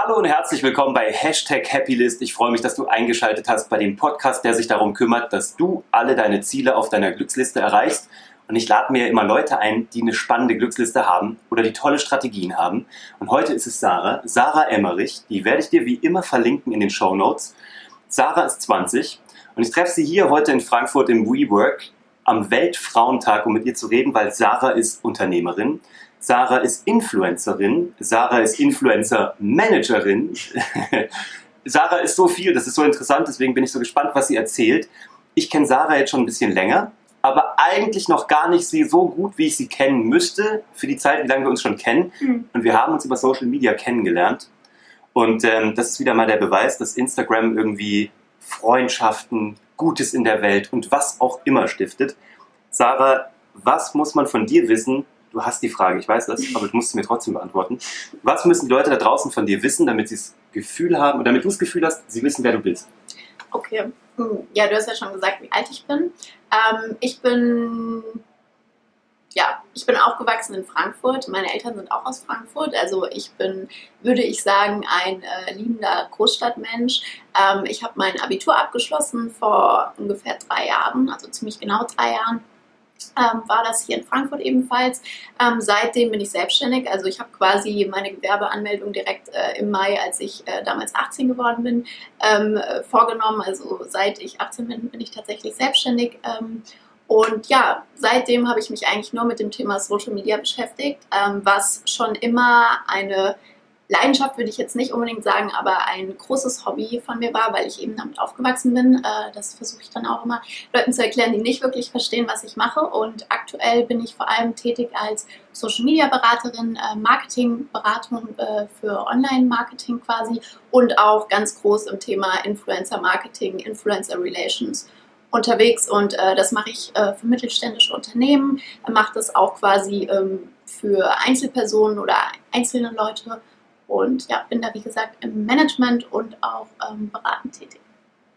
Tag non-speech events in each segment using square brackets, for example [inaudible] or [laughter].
Hallo und herzlich willkommen bei Hashtag Happylist. Ich freue mich, dass du eingeschaltet hast bei dem Podcast, der sich darum kümmert, dass du alle deine Ziele auf deiner Glücksliste erreichst. Und ich lade mir immer Leute ein, die eine spannende Glücksliste haben oder die tolle Strategien haben. Und heute ist es Sarah, Sarah Emmerich. Die werde ich dir wie immer verlinken in den Show Notes. Sarah ist 20 und ich treffe sie hier heute in Frankfurt im WeWork am Weltfrauentag, um mit ihr zu reden, weil Sarah ist Unternehmerin. Sarah ist Influencerin, Sarah ist Influencer-Managerin. [laughs] Sarah ist so viel, das ist so interessant, deswegen bin ich so gespannt, was sie erzählt. Ich kenne Sarah jetzt schon ein bisschen länger, aber eigentlich noch gar nicht sie so gut, wie ich sie kennen müsste, für die Zeit, wie lange wir uns schon kennen. Mhm. Und wir haben uns über Social Media kennengelernt. Und ähm, das ist wieder mal der Beweis, dass Instagram irgendwie Freundschaften, Gutes in der Welt und was auch immer stiftet. Sarah, was muss man von dir wissen, du hast die Frage, ich weiß das, aber du musst sie mir trotzdem beantworten. Was müssen die Leute da draußen von dir wissen, damit sie das Gefühl haben, oder damit du das Gefühl hast, sie wissen, wer du bist? Okay. Hm, ja, du hast ja schon gesagt, wie alt ich bin. Ähm, ich bin ja, ich bin aufgewachsen in Frankfurt. Meine Eltern sind auch aus Frankfurt. Also ich bin, würde ich sagen, ein äh, liebender Großstadtmensch. Ähm, ich habe mein Abitur abgeschlossen vor ungefähr drei Jahren, also ziemlich genau drei Jahren ähm, war das hier in Frankfurt ebenfalls. Ähm, seitdem bin ich selbstständig. Also ich habe quasi meine Gewerbeanmeldung direkt äh, im Mai, als ich äh, damals 18 geworden bin, ähm, äh, vorgenommen. Also seit ich 18 bin, bin ich tatsächlich selbstständig. Ähm, und ja, seitdem habe ich mich eigentlich nur mit dem Thema Social Media beschäftigt, ähm, was schon immer eine Leidenschaft würde ich jetzt nicht unbedingt sagen, aber ein großes Hobby von mir war, weil ich eben damit aufgewachsen bin. Äh, das versuche ich dann auch immer Leuten zu erklären, die nicht wirklich verstehen, was ich mache. Und aktuell bin ich vor allem tätig als Social Media Beraterin, äh, Marketingberatung äh, für Online-Marketing quasi und auch ganz groß im Thema Influencer Marketing, Influencer Relations unterwegs und das mache ich für mittelständische Unternehmen, mache das auch quasi ähm, für Einzelpersonen oder einzelne Leute und ja, bin da wie gesagt im Management und auch ähm, beratend tätig.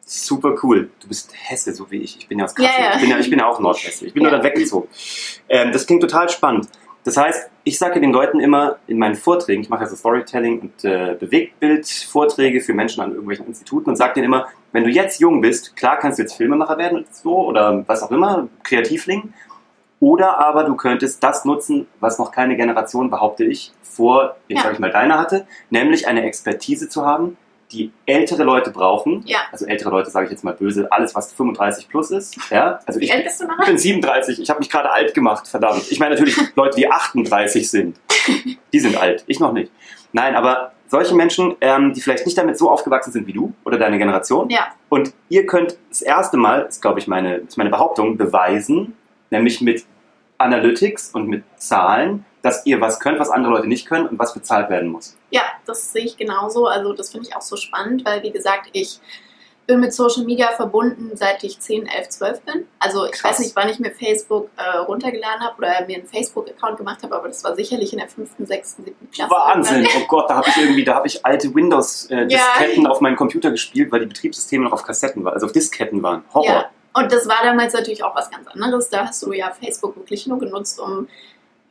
Super cool. Du bist Hesse, so wie ich. Ich bin ja aus Kassel. Ja. Ich, bin ja, ich bin ja auch Nordhesse. Ich bin ja. nur dann weggezogen. Ähm, das klingt total spannend. Das heißt, ich sage den Leuten immer in meinen Vorträgen, ich mache also Storytelling und äh, Bewegtbild-Vorträge für Menschen an irgendwelchen Instituten und sage denen immer, wenn du jetzt jung bist, klar kannst du jetzt Filmemacher werden und so oder was auch immer, Kreativling, oder aber du könntest das nutzen, was noch keine Generation, behaupte ich, vor, jetzt ja. sage ich mal, deiner hatte, nämlich eine Expertise zu haben, die ältere Leute brauchen. Ja. Also ältere Leute sage ich jetzt mal böse, alles was 35 plus ist. Ja. Also Wie ich, alt bist du noch? ich bin 37, ich habe mich gerade alt gemacht, verdammt. Ich meine natürlich [laughs] Leute, die 38 sind. Die sind alt, ich noch nicht. Nein, aber solche Menschen, ähm, die vielleicht nicht damit so aufgewachsen sind wie du oder deine Generation. Ja. Und ihr könnt das erste Mal, ist glaube ich meine, ist meine Behauptung, beweisen, nämlich mit Analytics und mit Zahlen, dass ihr was könnt, was andere Leute nicht können und was bezahlt werden muss. Ja, das sehe ich genauso. Also das finde ich auch so spannend, weil wie gesagt, ich bin mit Social Media verbunden, seit ich 10, 11, 12 bin. Also ich Krass. weiß nicht, wann ich mir Facebook äh, runtergeladen habe oder mir einen Facebook-Account gemacht habe, aber das war sicherlich in der 5., 6., 7. Klasse. Wahnsinn! Oh Gott, da habe ich irgendwie, da habe ich alte Windows-Disketten äh, ja. auf meinem Computer gespielt, weil die Betriebssysteme noch auf Kassetten waren, also auf Disketten waren. Horror. Ja. Und das war damals natürlich auch was ganz anderes. Da hast du ja Facebook wirklich nur genutzt, um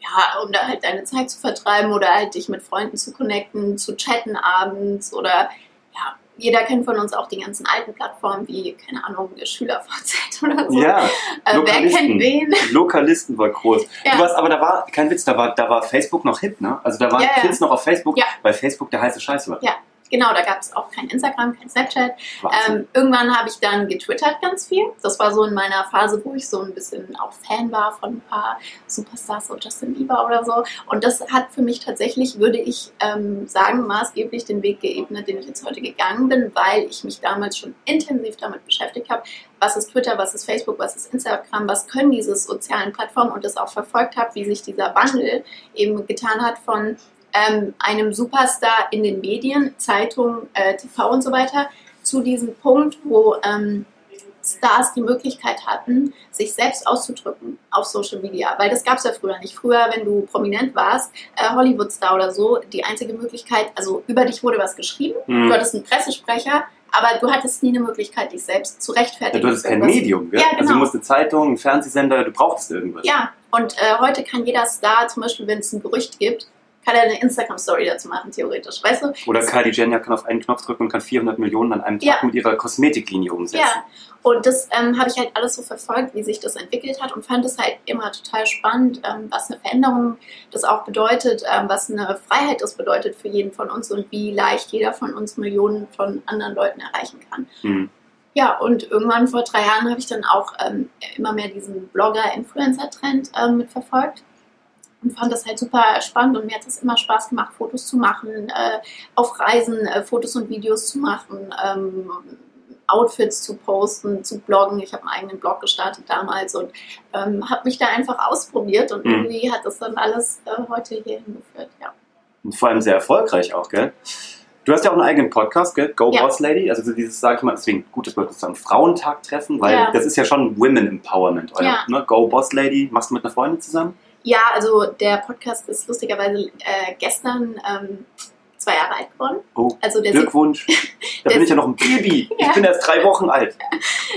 ja, um da halt deine Zeit zu vertreiben oder halt dich mit Freunden zu connecten, zu chatten abends oder ja, jeder kennt von uns auch die ganzen alten Plattformen wie, keine Ahnung, SchülerVZ oder so. Ja, äh, wer kennt wen? [laughs] Lokalisten war groß. Ja. Du warst, aber da war, kein Witz, da war, da war Facebook noch hip, ne? Also da waren ja, Kids noch auf Facebook, ja. weil Facebook der heiße Scheiß war. Ja, Genau, da gab es auch kein Instagram, kein Snapchat. Ähm, irgendwann habe ich dann getwittert ganz viel. Das war so in meiner Phase, wo ich so ein bisschen auch Fan war von ein paar Superstars, so Justin Bieber oder so. Und das hat für mich tatsächlich, würde ich ähm, sagen, maßgeblich den Weg geebnet, den ich jetzt heute gegangen bin, weil ich mich damals schon intensiv damit beschäftigt habe, was ist Twitter, was ist Facebook, was ist Instagram, was können diese sozialen Plattformen und das auch verfolgt habe, wie sich dieser Wandel eben getan hat von ähm, einem Superstar in den Medien, Zeitung, äh, TV und so weiter, zu diesem Punkt, wo ähm, Stars die Möglichkeit hatten, sich selbst auszudrücken auf Social Media. Weil das gab es ja früher nicht. Früher, wenn du prominent warst, äh, Hollywood-Star oder so, die einzige Möglichkeit, also über dich wurde was geschrieben, mhm. du hattest einen Pressesprecher, aber du hattest nie eine Möglichkeit, dich selbst zu rechtfertigen. Ja, du hattest kein Medium, gell? Ja, genau. Also du musst eine Zeitung, ein Fernsehsender, du brauchtest irgendwas. Ja, und äh, heute kann jeder Star, zum Beispiel wenn es ein Gerücht gibt, kann er eine Instagram-Story dazu machen, theoretisch, weißt du? Oder Kylie Jenner kann auf einen Knopf drücken und kann 400 Millionen an einem Tag Ja. mit ihrer Kosmetiklinie umsetzen. Ja, und das ähm, habe ich halt alles so verfolgt, wie sich das entwickelt hat und fand es halt immer total spannend, ähm, was eine Veränderung das auch bedeutet, ähm, was eine Freiheit das bedeutet für jeden von uns und wie leicht jeder von uns Millionen von anderen Leuten erreichen kann. Hm. Ja, und irgendwann vor drei Jahren habe ich dann auch ähm, immer mehr diesen Blogger-Influencer-Trend ähm, mitverfolgt und fand das halt super spannend und mir hat es immer Spaß gemacht, Fotos zu machen, äh, auf Reisen äh, Fotos und Videos zu machen, ähm, Outfits zu posten, zu bloggen. Ich habe einen eigenen Blog gestartet damals und ähm, habe mich da einfach ausprobiert und Mhm. irgendwie hat das dann alles äh, heute hier hingeführt. Ja. Und vor allem sehr erfolgreich auch, gell? Du hast ja auch einen eigenen Podcast, gell? Go Ja. Boss Lady. Also so dieses, sag ich mal, deswegen gut, dass wir uns am Frauentag treffen, weil Ja. das ist ja schon Women Empowerment. Euer, Ja. ne? Go Boss Lady. Machst du mit einer Freundin zusammen? Ja, also der Podcast ist lustigerweise äh, gestern ähm, zwei Jahre alt geworden. Oh, Also der Glückwunsch. [laughs] Da bin ich ja noch ein Baby. Ja. [laughs] Ich bin erst drei Wochen alt.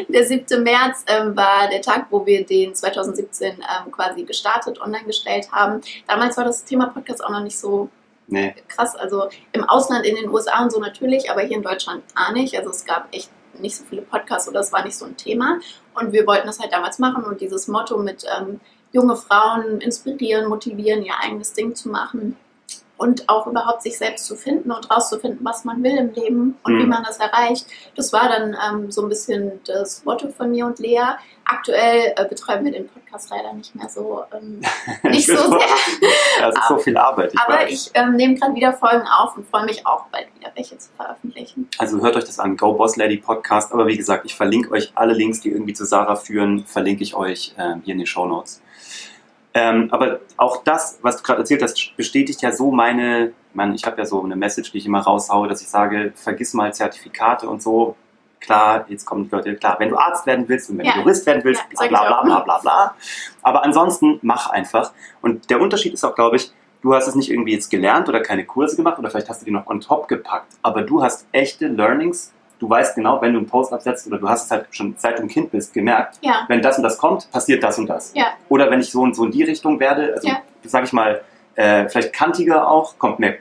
Der 7. März ähm, war der Tag, wo wir den 2017 ähm, quasi gestartet, online gestellt haben. Damals war das Thema Podcast auch noch nicht so Nee. krass. Also im Ausland, in den USA und so natürlich, aber hier in Deutschland gar nicht. Also es gab echt nicht so viele Podcasts oder es war nicht so ein Thema. Und wir wollten das halt damals machen und dieses Motto mit ähm, junge Frauen inspirieren, motivieren, ihr eigenes Ding zu machen und auch überhaupt sich selbst zu finden und rauszufinden, was man will im Leben und Mhm. wie man das erreicht. Das war dann ähm, so ein bisschen das Motto von mir und Lea. Aktuell äh, betreiben wir den Podcast leider nicht mehr so, ähm, [laughs] nicht so sehr. Ja, es ist so viel Arbeit. Ich Aber weiß. ich ähm, nehme gerade wieder Folgen auf und freue mich auch bald wieder welche zu veröffentlichen. Also hört euch das an, Go Boss Lady Podcast. Aber wie gesagt, ich verlinke euch alle Links, die irgendwie zu Sarah führen, verlinke ich euch ähm, hier in den Show Notes. Ähm, aber auch das, was du gerade erzählt hast, bestätigt ja so meine, man, ich habe ja so eine Message, die ich immer raushaue, dass ich sage, vergiss mal Zertifikate und so. Klar, jetzt kommen die Leute, klar, wenn du Arzt werden willst und wenn Ja. du Jurist werden willst, Ja, bla bla bla bla bla. Aber ansonsten mach einfach. Und der Unterschied ist auch, glaube ich, du hast es nicht irgendwie jetzt gelernt oder keine Kurse gemacht oder vielleicht hast du die noch on top gepackt, aber du hast echte Learnings. Du weißt genau, wenn du einen Post absetzt oder du hast es halt schon seit du ein Kind bist gemerkt, Ja, wenn das und das kommt, passiert das und das. ja, Oder wenn ich so und so in die Richtung werde, also Ja. sage ich mal, äh, vielleicht kantiger auch, kommt mehr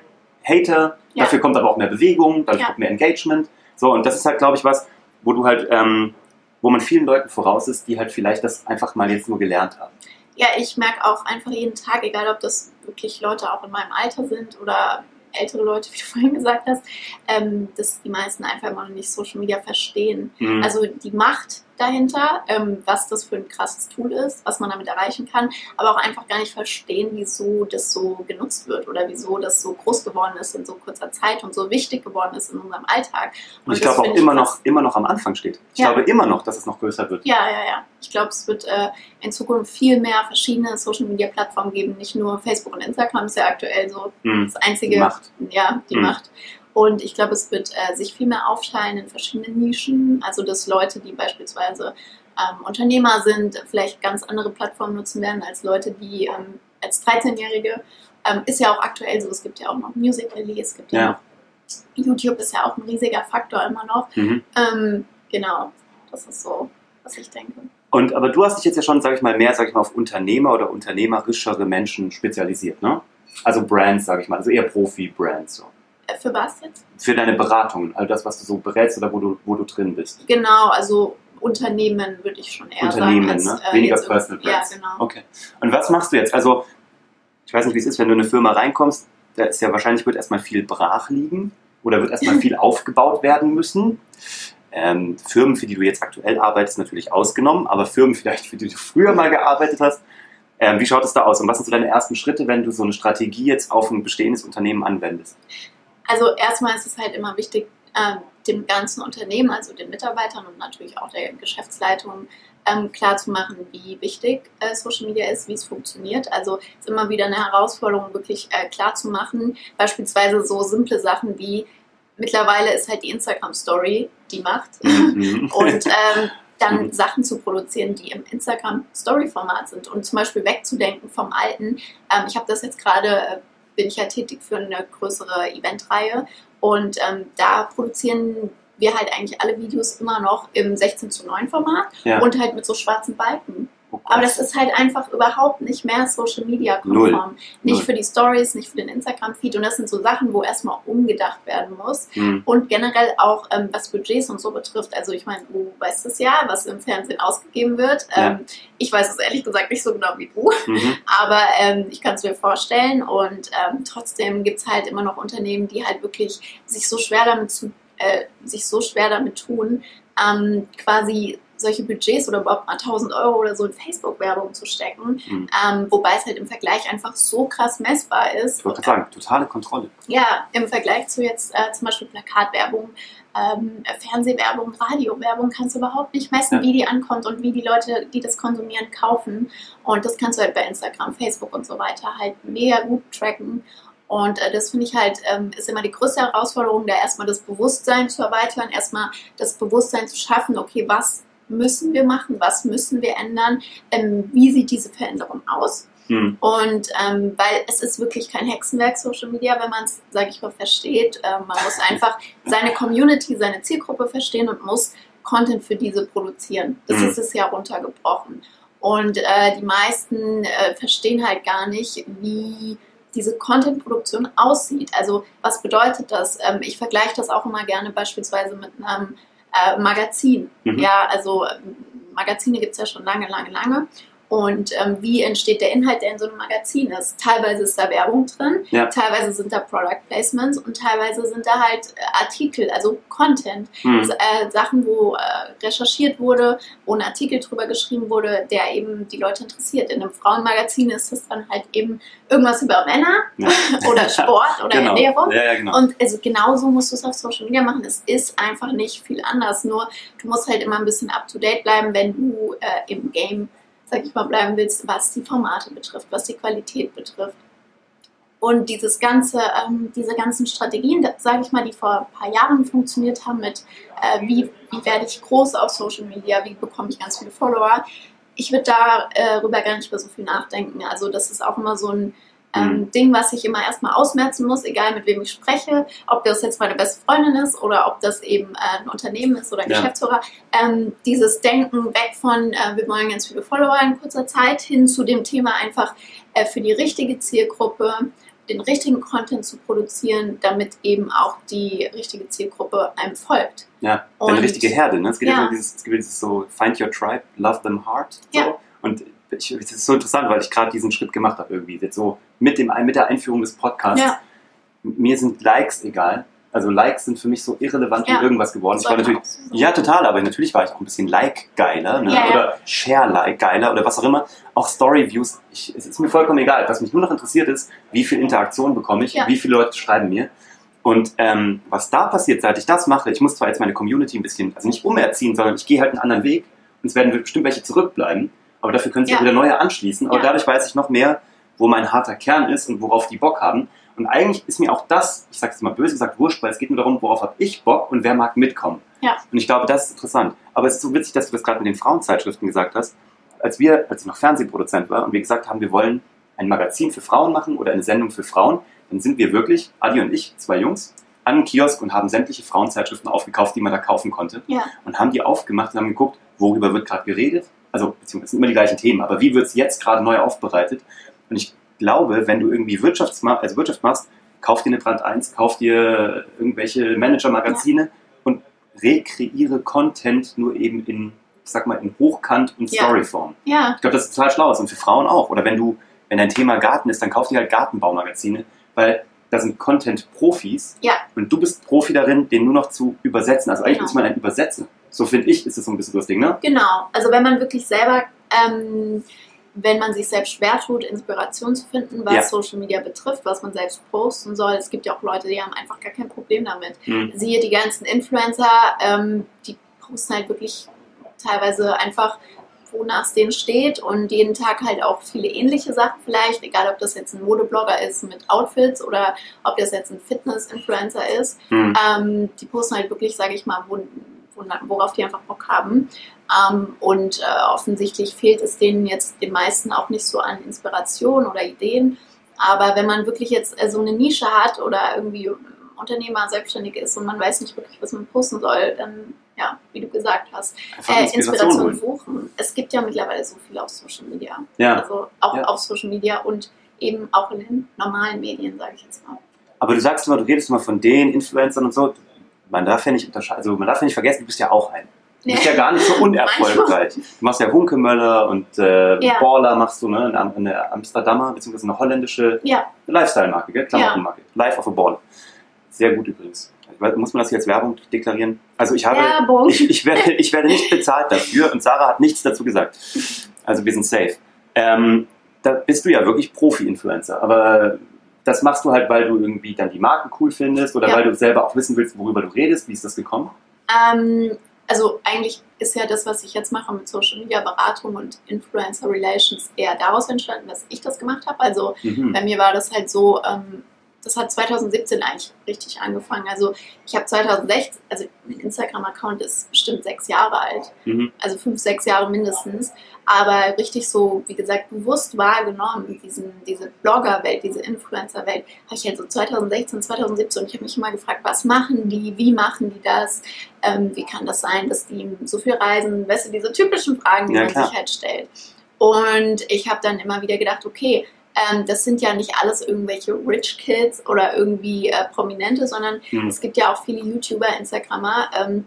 Hater, Ja. dafür kommt aber auch mehr Bewegung, dadurch kommt mehr Engagement. So, und das ist halt, glaube ich, was, wo du halt, ähm, wo man vielen Leuten voraus ist, die halt vielleicht das einfach mal jetzt nur gelernt haben. ja, ich merke auch einfach jeden Tag, egal ob das wirklich Leute auch in meinem Alter sind oder ältere Leute, wie du [laughs] vorhin gesagt hast, ähm, dass die meisten einfach immer noch nicht Social Media verstehen. Mhm. Also die Macht dahinter, ähm, was das für ein krasses Tool ist, was man damit erreichen kann, aber auch einfach gar nicht verstehen, wieso das so genutzt wird oder wieso das so groß geworden ist in so kurzer Zeit und so wichtig geworden ist in unserem Alltag. und ich das glaube auch immer noch, immer noch am Anfang steht. Ich Ja. glaube immer noch, dass es noch größer wird. Ja, ja, ja. Ich glaube, es wird äh, in Zukunft viel mehr verschiedene Social Media Plattformen geben, nicht nur Facebook und Instagram ist ja aktuell so Mhm. das einzige, Die Macht. ja, die Mhm. Macht. Und ich glaube, es wird äh, sich viel mehr aufteilen in verschiedene Nischen. Also, dass Leute, die beispielsweise ähm, Unternehmer sind, vielleicht ganz andere Plattformen nutzen werden als Leute, die ähm, als 13-Jährige. Ähm, ist ja auch aktuell so. Es gibt ja auch noch Musical.ly, es gibt ja, Ja. noch YouTube ist ja auch ein riesiger Faktor immer noch. Mhm. Ähm, genau, das ist so, was ich denke. Und aber du hast dich jetzt ja schon, sage ich mal, mehr, sage ich mal, auf Unternehmer oder unternehmerischere Menschen spezialisiert, ne? Also Brands, sage ich mal, also eher Profi-Brands. So. Äh, für was jetzt? Für deine Beratungen, all das, was du so berätst oder wo du, wo du drin bist. Genau, also Unternehmen würde ich schon eher Unternehmen, sagen. ne? Weniger jetzt Personal irgendwie- Ja, Brands. genau. Okay. Und was machst du jetzt? Also, ich weiß nicht, wie es ist, wenn du in eine Firma reinkommst, da ist ja wahrscheinlich wird erstmal viel brach liegen oder wird erstmal [laughs] viel aufgebaut werden müssen. Ähm, Firmen, für die du jetzt aktuell arbeitest, natürlich ausgenommen, aber Firmen vielleicht, für die du früher mal gearbeitet hast. Ähm, wie schaut es da aus? Und was sind so deine ersten Schritte, wenn du so eine Strategie jetzt auf ein bestehendes Unternehmen anwendest? Also erstmal ist es halt immer wichtig, ähm, dem ganzen Unternehmen, also den Mitarbeitern und natürlich auch der Geschäftsleitung ähm, klarzumachen, wie wichtig äh, Social Media ist, wie es funktioniert. Also es ist immer wieder eine Herausforderung, wirklich äh, klarzumachen. Beispielsweise so simple Sachen wie mittlerweile ist halt die Instagram Story die Macht. Mhm. [laughs] und ähm, dann Mhm. Sachen zu produzieren, die im Instagram Story Format sind und zum Beispiel wegzudenken vom alten. Ähm, ich habe das jetzt gerade, äh, bin ich ja tätig für eine größere Eventreihe und ähm, da produzieren wir halt eigentlich alle Videos immer noch im 16 zu 9 Format Ja. und halt mit so schwarzen Balken. Oh. Aber das ist halt einfach überhaupt nicht mehr Social Media konform. Nicht Null. für die Stories, nicht für den Instagram-Feed. Und das sind so Sachen, wo erstmal umgedacht werden muss. Hm. Und generell auch, ähm, was Budgets und so betrifft. Also ich meine, du weißt es ja, was im Fernsehen ausgegeben wird. Ja. Ähm, ich weiß es ehrlich gesagt nicht so genau wie du. Mhm. [laughs] Aber ähm, ich kann es mir vorstellen. Und ähm, trotzdem gibt es halt immer noch Unternehmen, die halt wirklich sich so schwer damit zu, äh, sich so schwer damit tun, ähm, quasi solche Budgets oder überhaupt mal 1000 Euro oder so in Facebook-Werbung zu stecken, Mhm. ähm, wobei es halt im Vergleich einfach so krass messbar ist. Ich wollte sagen, totale Kontrolle. Ja, im Vergleich zu jetzt äh, zum Beispiel Plakatwerbung, ähm, Fernsehwerbung, Radiowerbung kannst du überhaupt nicht messen, Ja. wie die ankommt und wie die Leute, die das konsumieren, kaufen. Und das kannst du halt bei Instagram, Facebook und so weiter halt mega gut tracken. Und äh, das finde ich halt, ähm, ist immer die größte Herausforderung, da erstmal das Bewusstsein zu erweitern, erstmal das Bewusstsein zu schaffen, okay, was müssen wir machen, was müssen wir ändern, ähm, wie sieht diese Veränderung aus? Hm. Und ähm, weil es ist wirklich kein Hexenwerk, Social Media, wenn man es, sage ich mal, versteht. Ähm, man muss einfach seine Community, seine Zielgruppe verstehen und muss Content für diese produzieren. Das Mhm. ist es ja runtergebrochen. Und äh, die meisten äh, verstehen halt gar nicht, wie diese Content-Produktion aussieht. Also was bedeutet das? Ähm, ich vergleiche das auch immer gerne beispielsweise mit einem äh, Magazin. Mhm. Ja, also ähm, Magazine gibt es ja schon lange, lange, lange. Und ähm, wie entsteht der Inhalt, der in so einem Magazin ist? Teilweise ist da Werbung drin, Ja. teilweise sind da Product Placements und teilweise sind da halt äh, Artikel, also Content. Hm. Äh, Sachen, wo äh, recherchiert wurde, wo ein Artikel drüber geschrieben wurde, der eben die Leute interessiert. In einem Frauenmagazin ist es dann halt eben irgendwas über Männer Ja. [laughs] oder Sport oder genau. Ernährung. Ja, ja, genau. Und also genauso musst du es auf Social Media machen. Es ist einfach nicht viel anders. Nur du musst halt immer ein bisschen up to date bleiben, wenn du äh, im Game, sag ich mal, bleiben willst, was die Formate betrifft, was die Qualität betrifft. Und dieses ganze, ähm, diese ganzen Strategien, sage ich mal, die vor ein paar Jahren funktioniert haben mit, äh, wie, wie werde ich groß auf Social Media, wie bekomme ich ganz viele Follower, ich würde darüber gar nicht mehr so viel nachdenken. Also das ist auch immer so ein ähm, Mhm. Ding, was ich immer erstmal ausmerzen muss, egal mit wem ich spreche, ob das jetzt meine beste Freundin ist oder ob das eben äh, ein Unternehmen ist oder ein Ja. Geschäftsführer. Ähm, dieses Denken weg von, äh, wir wollen ganz viele Follower in kurzer Zeit, hin zu dem Thema einfach äh, für die richtige Zielgruppe den richtigen Content zu produzieren, damit eben auch die richtige Zielgruppe einem folgt. Ja, eine richtige Herde. Ne? Es gibt ja, so dieses, dieses so Find Your Tribe, Love Them Hard. So. Ja. Und ich, das ist so interessant, weil ich gerade diesen Schritt gemacht habe irgendwie. Jetzt so mit, dem, mit der Einführung des Podcasts. Ja. Mir sind Likes egal. Also Likes sind für mich so irrelevant Ja. wie irgendwas geworden. Ich war natürlich, so ja total, aber natürlich war ich auch ein bisschen Like-geiler ne? Ja. oder Share-Like-geiler oder was auch immer. Auch Story-Views. Ich- Es ist mir vollkommen egal. Was mich nur noch interessiert ist, wie viel Interaktion bekomme ich, Ja. wie viele Leute schreiben mir. Und ähm, was da passiert, seit ich das mache, ich muss zwar jetzt meine Community ein bisschen, also nicht umerziehen, sondern ich gehe halt einen anderen Weg und es werden bestimmt welche zurückbleiben, aber dafür können sich Ja. auch wieder neue anschließen. Aber Ja. dadurch weiß ich noch mehr, wo mein harter Kern ist und worauf die Bock haben. Und eigentlich ist mir auch das, ich sage es mal böse gesagt, wurscht, weil es geht nur darum, worauf habe ich Bock und wer mag mitkommen. Ja. Und ich glaube, das ist interessant. Aber es ist so witzig, dass du das gerade mit den Frauenzeitschriften gesagt hast. Als wir, als ich noch Fernsehproduzent war und wir gesagt haben, wir wollen ein Magazin für Frauen machen oder eine Sendung für Frauen, dann sind wir wirklich, Adi und ich, zwei Jungs, an einen Kiosk und haben sämtliche Frauenzeitschriften aufgekauft, die man da kaufen konnte. Ja. Und haben die aufgemacht und haben geguckt, worüber wird gerade geredet. Also, beziehungsweise es sind immer die gleichen Themen, aber wie wird es jetzt gerade neu aufbereitet? Und ich glaube, wenn du irgendwie Wirtschaftsma also Wirtschaft machst, kauf dir eine Brand 1, kauf dir irgendwelche Manager-Magazine und rekreiere Content nur eben in, ich sag mal, in Hochkant und Ja. Storyform. Ja, Ich glaube, das ist total schlau und für Frauen auch. Oder wenn du, wenn dein Thema Garten ist, dann kauf dir halt Gartenbaumagazine, weil da sind Content-Profis Ja. und du bist Profi darin, den nur noch zu übersetzen. Also eigentlich Genau. ist man ein Übersetzer. So finde ich, ist es so ein bisschen das Ding, ne? Genau, also wenn man wirklich selber, ähm, wenn man sich selbst schwer tut, Inspiration zu finden, was Ja. Social Media betrifft, was man selbst posten soll. Es gibt ja auch Leute, die haben einfach gar kein Problem damit. Mhm. Siehe die ganzen Influencer, ähm, die posten halt wirklich teilweise einfach, wonach es denen steht und jeden Tag halt auch viele ähnliche Sachen vielleicht, egal ob das jetzt ein Modeblogger ist mit Outfits oder ob das jetzt ein Fitness-Influencer ist. Mhm. Ähm, die posten halt wirklich, sage ich mal, wo, wo, worauf die einfach Bock haben. Ähm, und äh, offensichtlich fehlt es denen jetzt den meisten auch nicht so an Inspiration oder Ideen. Aber wenn man wirklich jetzt äh, so eine Nische hat oder irgendwie Unternehmer, selbstständig ist und man weiß nicht wirklich, was man posten soll, dann ja, wie du gesagt hast, äh, Inspiration suchen. Es gibt ja mittlerweile so viel auf Social Media. Ja. Also auch Ja. auf Social Media und eben auch in den normalen Medien, sage ich jetzt mal. Aber du sagst immer, du redest immer von den Influencern und so. Man darf ja nicht unterscheiden, also man darf ja nicht vergessen, du bist ja auch ein. Du bist ja gar nicht so [laughs] unerfolgreich. Du machst ja Hunkemöller und äh, Ja. Baller machst du, ne? Eine, eine Amsterdamer, beziehungsweise eine holländische Ja, Lifestyle-Marke? Klamottenmarke. Life of a Baller. Sehr gut übrigens. Muss man das als Werbung deklarieren? Also ich habe, Werbung. ich, ich, werde, ich werde nicht bezahlt dafür und Sarah hat nichts dazu gesagt. Also wir sind safe. Ähm, da bist du ja wirklich Profi-Influencer, aber das machst du halt, weil du irgendwie dann die Marken cool findest oder Ja. weil du selber auch wissen willst, worüber du redest. Wie ist das gekommen? Ähm, also eigentlich ist ja das, was ich jetzt mache mit Social Media Beratung und Influencer Relations eher daraus entstanden, dass ich das gemacht habe. Also Mhm. bei mir war das halt so, ähm, das hat 2017 eigentlich richtig angefangen. Also ich habe 2016, also mein Instagram-Account ist bestimmt sechs Jahre alt, Mhm. also fünf, sechs Jahre mindestens. Aber richtig so, wie gesagt, bewusst wahrgenommen, diesen, diese Blogger-Welt, diese Influencer-Welt, habe ich halt so 2016, 2017 und ich habe mich immer gefragt, was machen die, wie machen die das, ähm, wie kann das sein, dass die so viel reisen, weißt du, diese typischen Fragen, die Ja, man klar. sich halt stellt. Und ich habe dann immer wieder gedacht, okay, ähm, das sind ja nicht alles irgendwelche Rich Kids oder irgendwie äh, Prominente, sondern Mhm. es gibt ja auch viele YouTuber, Instagrammer, ähm,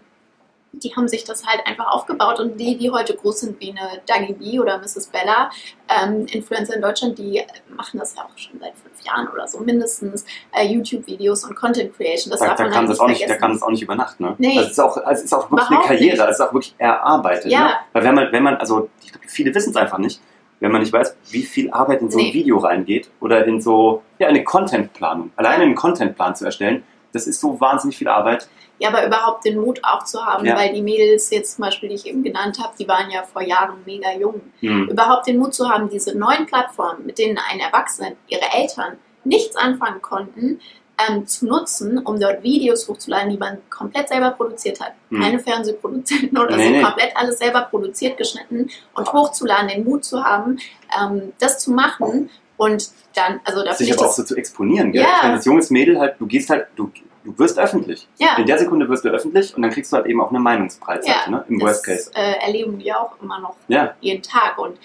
die haben sich das halt einfach aufgebaut und die, die heute groß sind, wie eine Dagi B oder Mrs. Bella, ähm, Influencer in Deutschland, die machen das ja auch schon seit fünf Jahren oder so mindestens, äh, YouTube-Videos und Content Creation. Das Da, darf da, man halt das auch nicht, da vergessen. kam das auch nicht über Nacht, ne? Nee. Also es ist auch, also es ist auch wirklich eine Überhaupt Karriere, nicht. also es ist auch wirklich erarbeitet. Ja. Ne? Weil wenn man, wenn man, also ich glaube, viele wissen es einfach nicht, wenn man nicht weiß, wie viel Arbeit in so ein Nee. Video reingeht oder in so, ja, eine Contentplanung. Alleine einen Contentplan zu erstellen, das ist so wahnsinnig viel Arbeit. Ja, aber überhaupt den Mut auch zu haben, Ja. weil die Mädels jetzt zum Beispiel, die ich eben genannt habe, die waren ja vor Jahren mega jung. Hm. Überhaupt den Mut zu haben, diese neuen Plattformen, mit denen ein Erwachsener, ihre Eltern nichts anfangen konnten, ähm, zu nutzen, um dort Videos hochzuladen, die man komplett selber produziert hat. Hm. Keine Fernsehproduzenten oder Nee, so, nee. komplett alles selber produziert, geschnitten und hochzuladen, den Mut zu haben, ähm, das zu machen und dann, also da Sich aber auch so zu exponieren, gell? Ja. Als junges Mädel halt, du gehst halt, du, du wirst öffentlich. ja, In der Sekunde wirst du öffentlich und dann kriegst du halt eben auch eine Meinungsbreitseite, Ja, ne? Im das Worst Case. Äh, erleben wir auch immer noch Ja. jeden Tag. Und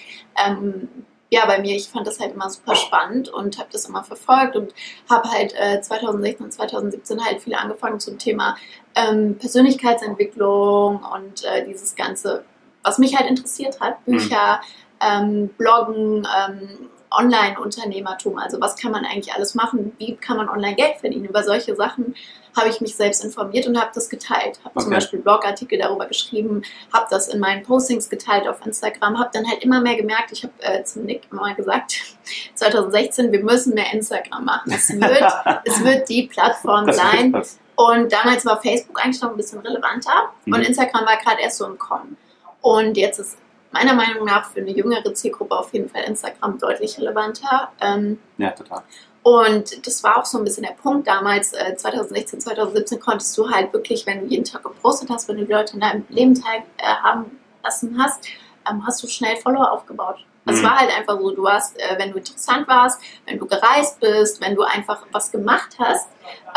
ähm, ja, bei mir, ich fand das halt immer super spannend und habe das immer verfolgt und habe halt äh, 2016 und 2017 halt viel angefangen zum Thema ähm, Persönlichkeitsentwicklung und äh, dieses Ganze, was mich halt interessiert hat, Mhm. Bücher, ähm, Bloggen, ähm, Online-Unternehmertum, also was kann man eigentlich alles machen, wie kann man online Geld verdienen, über solche Sachen habe ich mich selbst informiert und habe das geteilt. Habe zum Okay. Beispiel Blogartikel darüber geschrieben, habe das in meinen Postings geteilt auf Instagram, habe dann halt immer mehr gemerkt, ich habe äh, zum Nick immer mal gesagt, [laughs] 2016, wir müssen mehr Instagram machen. Es wird, [laughs] es wird die Plattform Das sein. Und damals war Facebook eigentlich noch ein bisschen relevanter Mhm. und Instagram war gerade erst so im Kommen. Und jetzt ist meiner Meinung nach für eine jüngere Zielgruppe auf jeden Fall Instagram deutlich relevanter. Ähm, Ja, total. und das war auch so ein bisschen der Punkt damals, äh, 2016, 2017 konntest du halt wirklich, wenn du jeden Tag gepostet hast, wenn du die Leute in deinem Leben teilhaben lassen hast, ähm, hast du schnell Follower aufgebaut. Es Mhm. war halt einfach so, du hast, äh, wenn du interessant warst, wenn du gereist bist, wenn du einfach was gemacht hast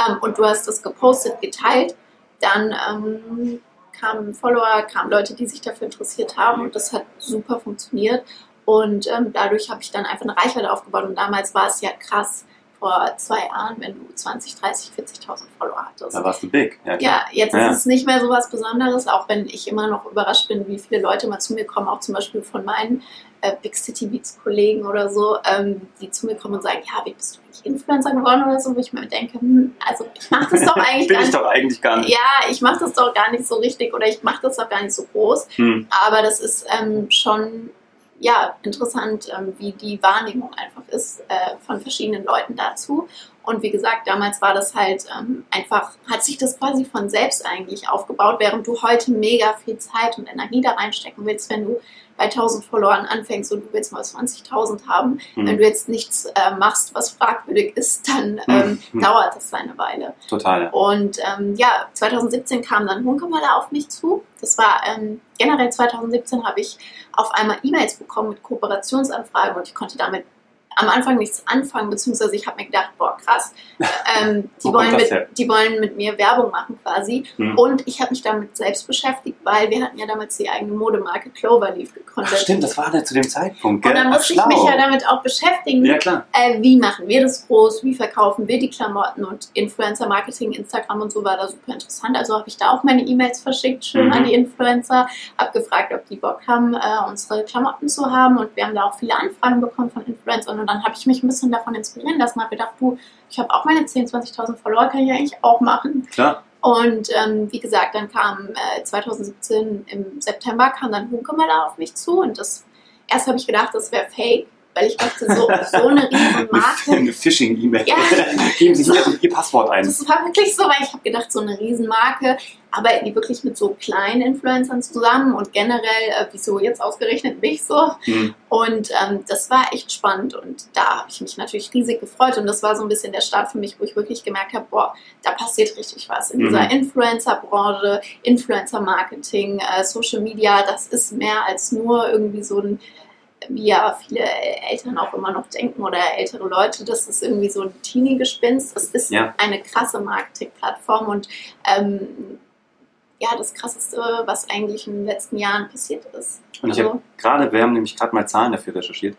ähm, und du hast das gepostet, geteilt, dann ähm, kamen Follower, kamen Leute, die sich dafür interessiert haben und das hat super funktioniert. Und ähm, dadurch habe ich dann einfach eine Reichweite aufgebaut. Und damals war es ja krass, vor zwei Jahren, wenn du 20, 30, 40.000 Follower hattest. Da warst du big. Ja. Ja, jetzt Ja. ist es nicht mehr so was Besonderes, auch wenn ich immer noch überrascht bin, wie viele Leute mal zu mir kommen, auch zum Beispiel von meinen äh, Big City Beats Kollegen oder so, ähm, die zu mir kommen und sagen, ja, wie bist du nicht Influencer geworden oder so, wo ich mir denke, hm, also ich mache das doch [laughs] eigentlich Bin gar ich nicht. doch eigentlich gar nicht. Ja, ich mache das doch gar nicht so richtig oder ich mache das doch gar nicht so groß. Hm. Aber das ist ähm, schon ja, interessant, ähm, wie die Wahrnehmung einfach ist äh, von verschiedenen Leuten dazu. Und wie gesagt, damals war das halt ähm, einfach, hat sich das quasi von selbst eigentlich aufgebaut, während du heute mega viel Zeit und Energie da reinstecken willst, wenn du bei 1000 Followern anfängst und du willst mal 20.000 haben. Hm. Wenn du jetzt nichts äh, machst, was fragwürdig ist, dann ähm, Hm. dauert das eine Weile. Total. ja. Und ähm, ja, 2017 kam dann Hunkemöller auf mich zu. Das war ähm, generell 2017 habe ich auf einmal E-Mails bekommen mit Kooperationsanfragen und ich konnte damit am Anfang nichts anfangen, beziehungsweise ich habe mir gedacht, boah, krass, [laughs] ähm, die, Wo wollen mit, her? die wollen mit mir Werbung machen quasi. Hm. Und ich habe mich damit selbst beschäftigt, weil wir hatten ja damals die eigene Modemarke Cloverleaf gegründet. Ach, stimmt, das war da zu dem Zeitpunkt, Und gell? dann Ach, musste ich schlau. mich ja damit auch beschäftigen, Ja, klar. äh, wie machen wir das groß, wie verkaufen wir die Klamotten und Influencer-Marketing, Instagram und so war da super interessant. Also habe ich da auch meine E-Mails verschickt, schön Mhm. an die Influencer, habe gefragt, ob die Bock haben, äh, unsere Klamotten zu haben und wir haben da auch viele Anfragen bekommen von Influencern und dann habe ich mich ein bisschen davon inspirieren lassen, habe gedacht, du, ich habe auch meine 10.000, 20.000 Follower, kann ich eigentlich auch machen. Klar. Und ähm, wie gesagt, dann kam äh, 2017 im September kam dann Hunkemöller auf mich zu und das erst habe ich gedacht, das wäre fake, weil ich dachte, so, so eine [laughs] riesen Marke. Eine Phishing-E-Mail. Ja. [laughs] Geben Sie hier Ihr Passwort ein. Das war wirklich so, weil ich habe gedacht, so eine Riesenmarke, arbeiten die wirklich mit so kleinen Influencern zusammen und generell, äh, wieso jetzt ausgerechnet mich so? Hm. Und ähm, das war echt spannend und da habe ich mich natürlich riesig gefreut und das war so ein bisschen der Start für mich, wo ich wirklich gemerkt habe, boah, da passiert richtig was in Mhm. dieser Influencer-Branche, Influencer-Marketing, äh, Social Media, das ist mehr als nur irgendwie so ein wie ja viele Eltern auch immer noch denken oder ältere Leute, das ist irgendwie so ein Teenie-Gespinst. Es ist Ja. eine krasse Marketing-Plattform und ähm, ja, das Krasseste, was eigentlich in den letzten Jahren passiert ist. Und ich Also- habe gerade, wir haben nämlich gerade mal Zahlen dafür recherchiert.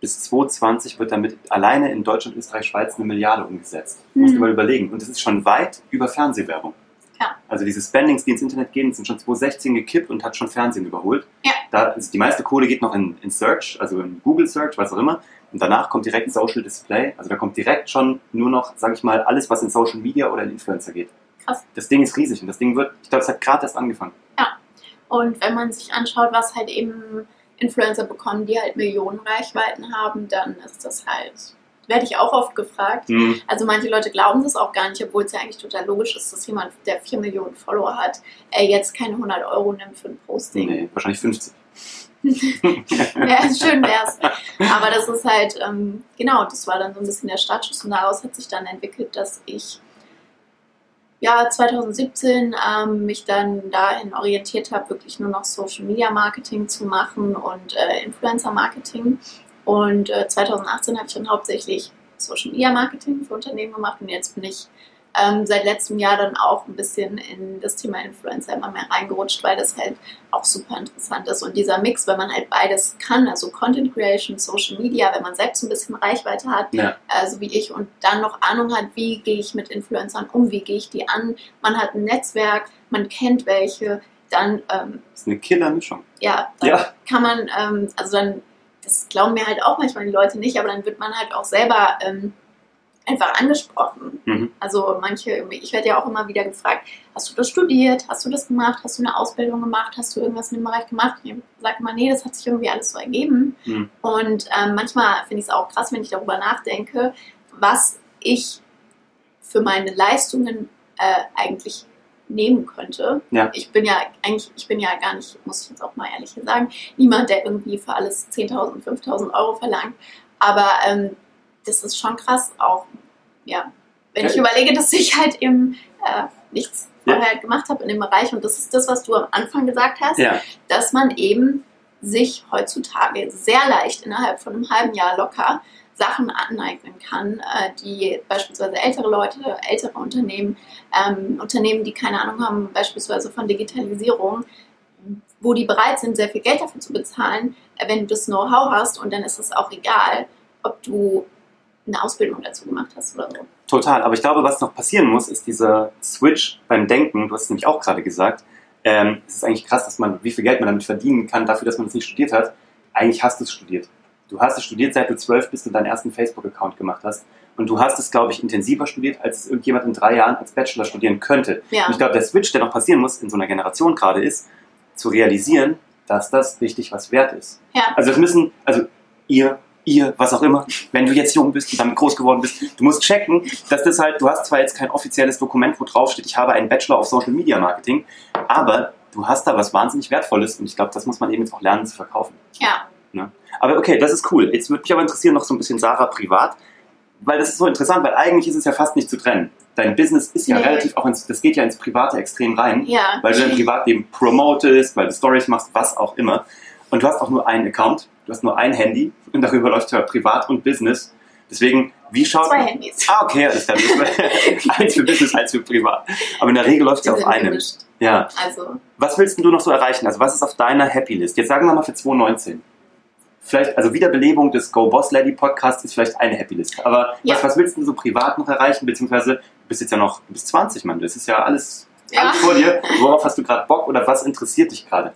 Bis 2020 wird damit alleine in Deutschland, Österreich, Schweiz eine Milliarde umgesetzt. Musst Mhm. dir mal überlegen. Und das ist schon weit über Fernsehwerbung. Ja. Also diese Spendings, die ins Internet gehen, sind schon 2016 gekippt und hat schon Fernsehen überholt. Ja. Da ist die meiste Kohle geht noch in, in Search, also in Google Search, was auch immer. Und danach kommt direkt Social Display. Also da kommt direkt schon nur noch, sage ich mal, alles, was in Social Media oder in Influencer geht. Krass. Das Ding ist riesig und das Ding wird, ich glaube, es hat gerade erst angefangen. Und wenn man sich anschaut, was halt eben Influencer bekommen, die halt Millionen Reichweiten haben, dann ist das halt, werde ich auch oft gefragt. Hm. Also manche Leute glauben das auch gar nicht, obwohl es ja eigentlich total logisch ist, dass jemand, der 4 Millionen Follower hat, äh, jetzt keine 100 Euro nimmt für ein Posting. Nee, wahrscheinlich 50. [laughs] Ja, schön wär's. Aber das ist halt, ähm, genau, das war dann so ein bisschen der Startschuss und daraus hat sich dann entwickelt, dass ich ja 2017 ähm, mich dann dahin orientiert habe, wirklich nur noch Social Media Marketing zu machen und äh, Influencer Marketing. Und äh, 2018 habe ich dann hauptsächlich Social Media Marketing für Unternehmen gemacht und jetzt bin ich ähm, seit letztem Jahr dann auch ein bisschen in das Thema Influencer immer mehr reingerutscht, weil das halt auch super interessant ist. Und dieser Mix, wenn man halt beides kann, also Content Creation, Social Media, wenn man selbst ein bisschen Reichweite hat, Ja. äh, so wie ich, und dann noch Ahnung hat, wie gehe ich mit Influencern um, wie gehe ich die an, man hat ein Netzwerk, man kennt welche, dann, ähm, Das ist eine Killer-Mischung. ja, dann Ja. kann man, ähm, also dann, das glauben mir halt auch manchmal die Leute nicht, aber dann wird man halt auch selber ähm, einfach angesprochen. Mhm. Also manche, ich werde ja auch immer wieder gefragt, hast du das studiert, hast du das gemacht, hast du eine Ausbildung gemacht, hast du irgendwas in dem Bereich gemacht? Ich sage immer, nee, das hat sich irgendwie alles so ergeben. Mhm. Und ähm, manchmal finde ich es auch krass, wenn ich darüber nachdenke, was ich für meine Leistungen äh, eigentlich nehmen könnte. Ja. Ich bin ja eigentlich, ich bin ja gar nicht, muss ich jetzt auch mal ehrlich sagen, niemand, der irgendwie für alles 10.000, 5.000 Euro verlangt. Aber ähm, das ist schon krass auch, ja, wenn Ja. ich überlege, dass ich halt eben äh, nichts Ja. vorher gemacht habe in dem Bereich und das ist das, was du am Anfang gesagt hast, Ja. dass man eben sich heutzutage sehr leicht innerhalb von einem halben Jahr locker Sachen aneignen kann, äh, die beispielsweise ältere Leute, ältere Unternehmen, ähm, Unternehmen, die keine Ahnung haben, beispielsweise von Digitalisierung, wo die bereit sind, sehr viel Geld dafür zu bezahlen, äh, wenn du das Know-how hast und dann ist es auch egal, ob du eine Ausbildung dazu gemacht hast oder so. Total, aber ich glaube, was noch passieren muss, ist dieser Switch beim Denken. Du hast es nämlich auch gerade gesagt. Ähm, es ist eigentlich krass, dass man, wie viel Geld man damit verdienen kann, dafür, dass man es nicht studiert hat. Eigentlich hast du es studiert. Du hast es studiert, seit du zwölf bist und deinen ersten Facebook-Account gemacht hast. Und du hast es, glaube ich, intensiver studiert, als es irgendjemand in drei Jahren als Bachelor studieren könnte. Ja, Und ich glaube, der Switch, der noch passieren muss in so einer Generation gerade, ist, zu realisieren, dass das richtig was wert ist. ja, Also es müssen, also ihr, ihr, was auch immer, wenn du jetzt jung bist und damit groß geworden bist, du musst checken, dass das halt, du hast zwar jetzt kein offizielles Dokument, wo drauf steht, ich habe einen Bachelor of Social Media Marketing, aber du hast da was wahnsinnig Wertvolles und ich glaube, das muss man eben jetzt auch lernen zu verkaufen. ja. Aber okay, das ist cool. Jetzt würde mich aber interessieren noch so ein bisschen Sarah privat, weil das ist so interessant, weil eigentlich ist es ja fast nicht zu trennen. Dein Business ist ja Nee. relativ auch ins, das geht ja ins Private extrem rein Ja, weil du dein Privatleben promotest, weil du Stories machst, was auch immer. Und du hast auch nur einen Account. Du hast nur ein Handy und darüber läuft ja Privat und Business. Deswegen, wie schaut. Zwei Handys. Ah, okay, alles klar. [laughs] eins für Business, eins für Privat. Aber in der Regel läuft es ja auf einem. gemischt. Ja. Also, Was willst du noch so erreichen? Also, was ist auf deiner Happy List? Jetzt sagen wir mal für 2019. Vielleicht, also Wiederbelebung des Go Boss Lady Podcasts ist vielleicht eine Happy List. Aber Ja. was, was willst du so privat noch erreichen? Beziehungsweise, du bist jetzt ja noch, du bist 20, Mann. Das ist ja alles, Ja. alles vor dir. Worauf hast du gerade Bock oder was interessiert dich gerade?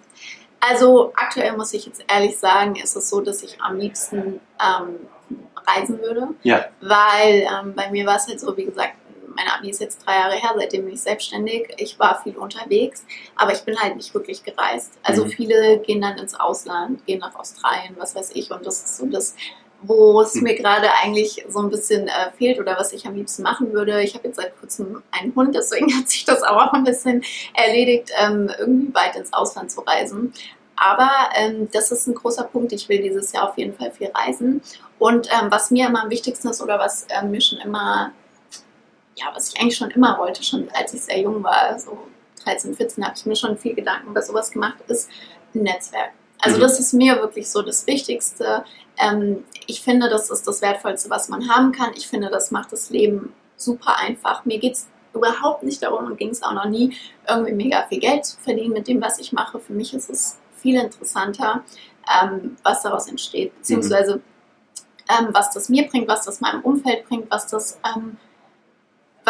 also aktuell muss ich jetzt ehrlich sagen, ist es so, dass ich am liebsten ähm, reisen würde. Ja. Weil ähm, bei mir war es halt so, wie gesagt, mein Abi ist jetzt drei Jahre her, seitdem bin ich selbstständig. Ich war viel unterwegs, aber ich bin halt nicht wirklich gereist. Also Mhm. viele gehen dann ins Ausland, gehen nach Australien, was weiß ich. Und das ist so das, wo es Mhm. mir gerade eigentlich so ein bisschen äh, fehlt oder was ich am liebsten machen würde. Ich habe jetzt seit kurzem einen Hund, deswegen [laughs] hat sich das auch ein bisschen erledigt, ähm, irgendwie weit ins Ausland zu reisen. Aber ähm, das ist ein großer Punkt. Ich will dieses Jahr auf jeden Fall viel reisen. Und ähm, was mir immer am wichtigsten ist oder was ähm, mir schon immer, ja, was ich eigentlich schon immer wollte, schon als ich sehr jung war, so 13, 14, habe ich mir schon viel Gedanken über sowas gemacht, ist ein Netzwerk. Also Mhm. das ist mir wirklich so das Wichtigste. Ähm, ich finde, das ist das Wertvollste, was man haben kann. Ich finde, das macht das Leben super einfach. Mir geht es überhaupt nicht darum und ging es auch noch nie, irgendwie mega viel Geld zu verdienen mit dem, was ich mache. Für mich ist es viel interessanter, ähm, was daraus entsteht, beziehungsweise ähm, was das mir bringt, was das meinem Umfeld bringt, was das ähm,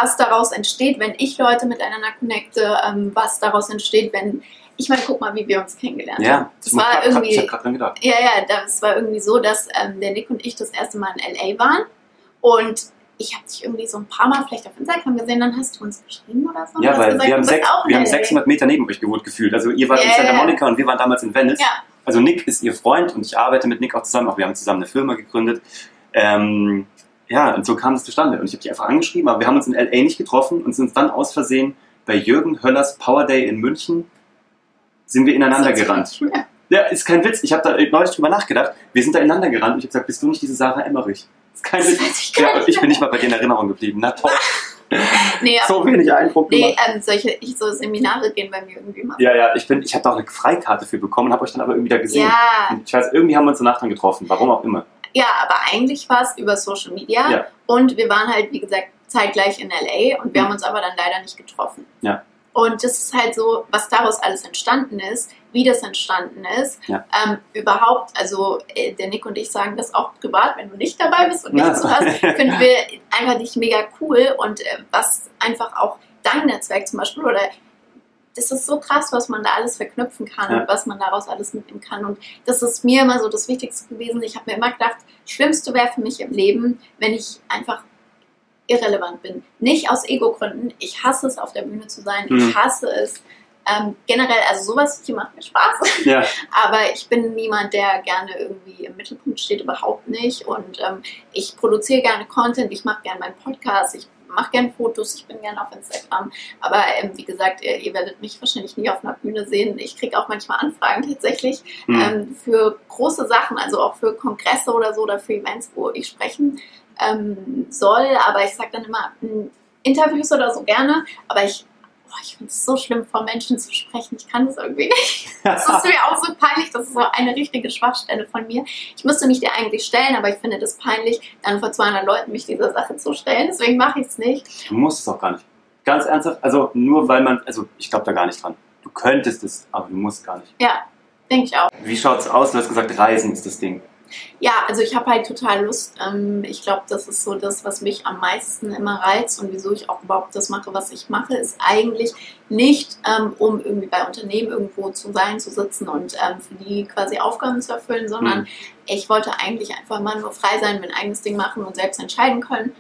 was daraus entsteht, wenn ich Leute miteinander connecte, ähm, was daraus entsteht, wenn ich meine, guck mal, wie wir uns kennengelernt haben. Ja, Das war hab- irgendwie Ich hab gerade dran gedacht. ja, ja, das war irgendwie so, dass ähm, der Nick und ich das erste Mal in LA waren und ich habe dich irgendwie so ein paar Mal vielleicht auf Instagram gesehen, dann hast du uns geschrieben oder so. Ja, weil gesagt, wir haben, sechs, in wir haben LA. 600 Meter neben euch gewohnt gefühlt. Also ihr wart in Ja, Santa. Monica und wir waren damals in Venice. Ja, Also Nick ist ihr Freund und ich arbeite mit Nick auch zusammen. Auch wir haben zusammen eine Firma gegründet. Ähm, ja, und so kam es zustande. Und ich habe dich einfach angeschrieben, aber wir haben uns in LA nicht getroffen und sind uns dann aus Versehen bei Jürgen Höllers Power Day in München sind wir ineinander gerannt. Ja, ist kein Witz. Ich habe da neulich drüber nachgedacht. Wir sind da ineinander gerannt und ich habe gesagt, bist du nicht diese Sarah Emmerich? Ist kein Das Witz. ich Ja, ich bin nicht mal bei dir in Erinnerung geblieben. Na toll. [laughs] Nee, So wenig Eindruck nee ähm, solche ich, so Seminare gehen bei mir irgendwie mal. Ja, ja, ich bin, ich habe da auch eine Freikarte für bekommen, habe euch dann aber irgendwie da gesehen. Ja, Und ich weiß, irgendwie haben wir uns danach dann getroffen, warum auch immer. Ja, aber eigentlich war es über Social Media Ja. und wir waren halt, wie gesagt, zeitgleich in LA und wir Mhm. haben uns aber dann leider nicht getroffen. Ja. Und das ist halt so, was daraus alles entstanden ist, wie das entstanden ist. Ja. Ähm, überhaupt, also äh, der Nick und ich sagen das auch privat, wenn du nicht dabei bist und Ja. nicht zuhörst, [laughs] finden wir einfach dich mega cool und äh, was einfach auch dein Netzwerk zum Beispiel oder das ist so krass, was man da alles verknüpfen kann Ja. und was man daraus alles mitnehmen kann. Und das ist mir immer so das Wichtigste gewesen. Ich habe mir immer gedacht, Schlimmste wäre für mich im Leben, wenn ich einfach irrelevant bin. Nicht aus Ego-Gründen. Ich hasse es, auf der Bühne zu sein. Mhm. Ich hasse es. Ähm, generell, also sowas hier macht mir Spaß. Ja, [laughs] Aber ich bin niemand, der gerne irgendwie im Mittelpunkt steht, überhaupt nicht. Und ähm, ich produziere gerne Content, ich mache gerne meinen Podcast, ich mache gerne Fotos, ich bin gerne auf Instagram. Aber ähm, wie gesagt, ihr, ihr werdet mich wahrscheinlich nie auf einer Bühne sehen. Ich kriege auch manchmal Anfragen tatsächlich hm. ähm, für große Sachen, also auch für Kongresse oder so oder für Events, wo ich sprechen ähm, soll. Aber ich sage dann immer mh, Interviews oder so gerne. Aber ich, boah, ich finde es so schlimm, vor Menschen zu sprechen. Ich kann das irgendwie nicht. Das ist mir auch so peinlich. Das ist so eine richtige Schwachstelle von mir. Ich müsste mich dir eigentlich stellen, aber ich finde das peinlich, dann vor 200 Leuten mich dieser Sache zu stellen. Deswegen mache ich es nicht. du musst es auch gar nicht. Ganz ernsthaft, also nur weil man, also ich glaube da gar nicht dran. Du könntest es, aber du musst gar nicht. Ja, denke ich auch. Wie schaut's aus? Du hast gesagt, Reisen ist das Ding. Ja, also ich habe halt total Lust. Ähm, ich glaube, das ist so das, was mich am meisten immer reizt und wieso ich auch überhaupt das mache, was ich mache, ist eigentlich nicht, ähm, um irgendwie bei Unternehmen irgendwo zu sein, zu sitzen und ähm, für die quasi Aufgaben zu erfüllen, sondern Mhm. ich wollte eigentlich einfach mal nur frei sein, mein eigenes Ding machen und selbst entscheiden können.